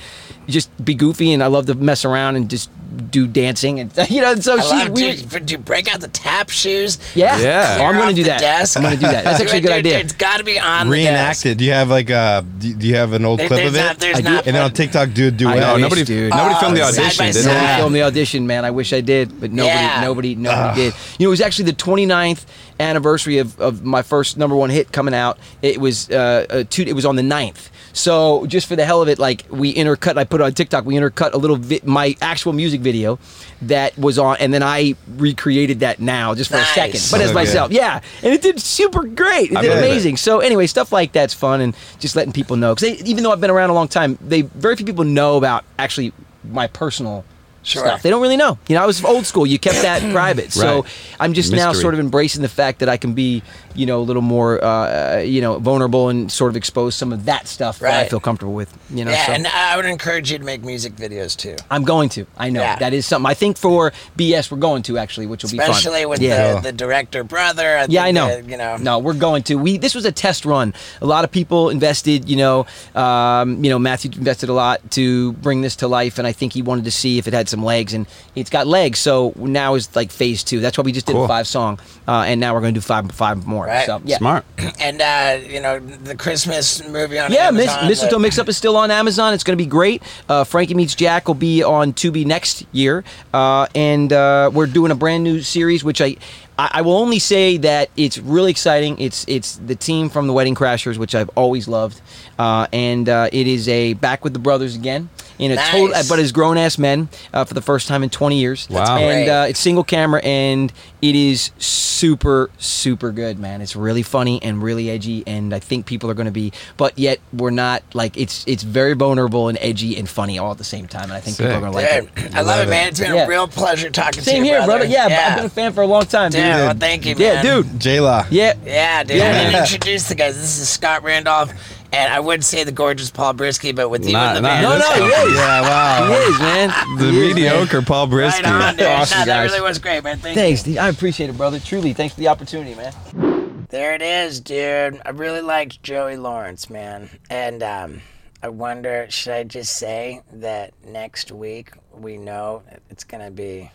just be goofy and I love to mess around and just do dancing and you know so I she love, we dude, but dude, break out the tap shoes. yeah, Yeah. Oh, I'm gonna do that. desk. I'm gonna do that. That's actually a good Dude, idea. It's got to be on the Reenact desk. Do you have like a? do do you have an old There- clip of it? not- there's I do. not and then on TikTok do a I duet. No, nobody, dude. nobody filmed the Oh, side by audition. did side. they? Nobody filmed the audition, man. I wish I did, but nobody, Yeah. nobody, nobody did. You know, it was actually the 29th anniversary of, of my first number one hit coming out. It was uh, uh two, it was on the 9th. So just for the hell of it, like we intercut, I put it on TikTok. We intercut a little vi- my actual music video that was on, and then I recreated that now just for Nice. a second, but as Okay. myself. Yeah, and it did super great. It I did believe it. amazing. So anyway, stuff like that's fun, and just letting people know because even though I've been around a long time, they very few people know about actually my personal Sure. stuff. They don't really know. You know, I was old school. You kept that private. So Right. I'm just now sort of embracing the fact that I can be, you know, a little more, uh, you know, vulnerable and sort of expose some of that stuff that I feel comfortable with. You know, Yeah, so and I would encourage you to make music videos too. I'm going to. I know Yeah. that is something. I think for BS we're going to actually, which will be. Especially with yeah. the, the director brother. I Yeah, I know. that, you know. No, we're going to. We this was a test run. A lot of people invested. You know, um, you know, Matthew invested a lot to bring this to life, and I think he wanted to see if it had some legs, and it's got legs. So now is like phase two. That's why we just did a Cool. five song, uh, and now we're going to do five five more. Right. So yeah. Smart. And uh, you know the Christmas movie on Yeah, Mis- Amazon. Mistletoe that- Mix Up is still on Amazon. It's going to be great. Uh, Frankie Meets Jack will be on Tubi next year, uh, and uh, we're doing a brand new series, which I. I I will only say that it's really exciting. It's it's the team from the Wedding Crashers, which I've always loved, uh, and uh, it is a back with the brothers again in a total, but as grown ass men uh, for the first time in 20 years. Wow. And great. uh, it's single camera, and it is super super good, man. It's really funny and really edgy, and I think people are going to be. But yet we're not like it's it's very vulnerable and edgy and funny all at the same time, and I think people are going to like it. I love it, man. It's been Yeah. a real pleasure talking to Same you. here, brother. Yeah, yeah. I've been a fan for a long time, dude. Dude, well, thank you, man. Yeah, dude. J-La. Yeah. Yeah, dude. Yeah. I didn't introduce the guys. This is Scott Randolph, and I would say the gorgeous Paul Brisske, but with you Not- in the not- band, No, no, he is. Yeah, wow. He is, man. The He is, man. mediocre Paul Brisske. right on, dude. Awesome, No, that guys. really was great, man. Thank Thanks, you. dude. I appreciate it, brother. Truly, thanks for the opportunity, man. There it is, dude. I really liked Joey Lawrence, man, and um, I wonder, should I just say that next week we know it's gonna be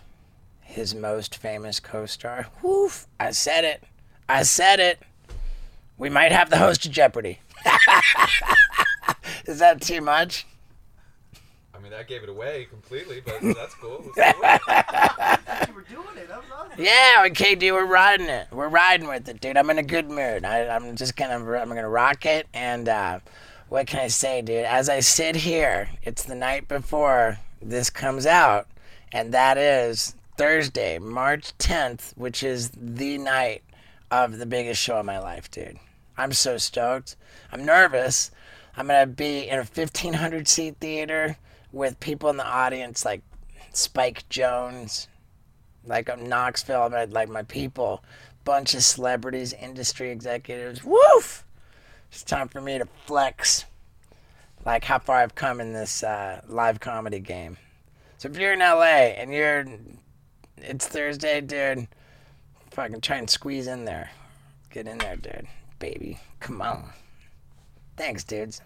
his most famous co-star? Woof! I said it. I said it. We might have the host of Jeopardy. is that too much? I mean, that gave it away completely, but that's cool. Yeah, okay, dude, we're riding it. We're riding with it, dude. I'm in a good mood. I, I'm just gonna, I'm gonna rock it. And uh, what can I say, dude? As I sit here, it's the night before this comes out, and that is Thursday, March 10th, which is the night of the biggest show of my life, dude. I'm so stoked. I'm nervous. I'm gonna be in a 1,500 seat theater with people in the audience like Spike Jonze, like Knoxville, I'm like my people, bunch of celebrities, industry executives. Woof! It's time for me to flex, like how far I've come in this uh, live comedy game. So if you're in LA and you're, it's Thursday, dude. Fucking try and squeeze in there. Get in there, dude. Baby, come on. Thanks, dudes.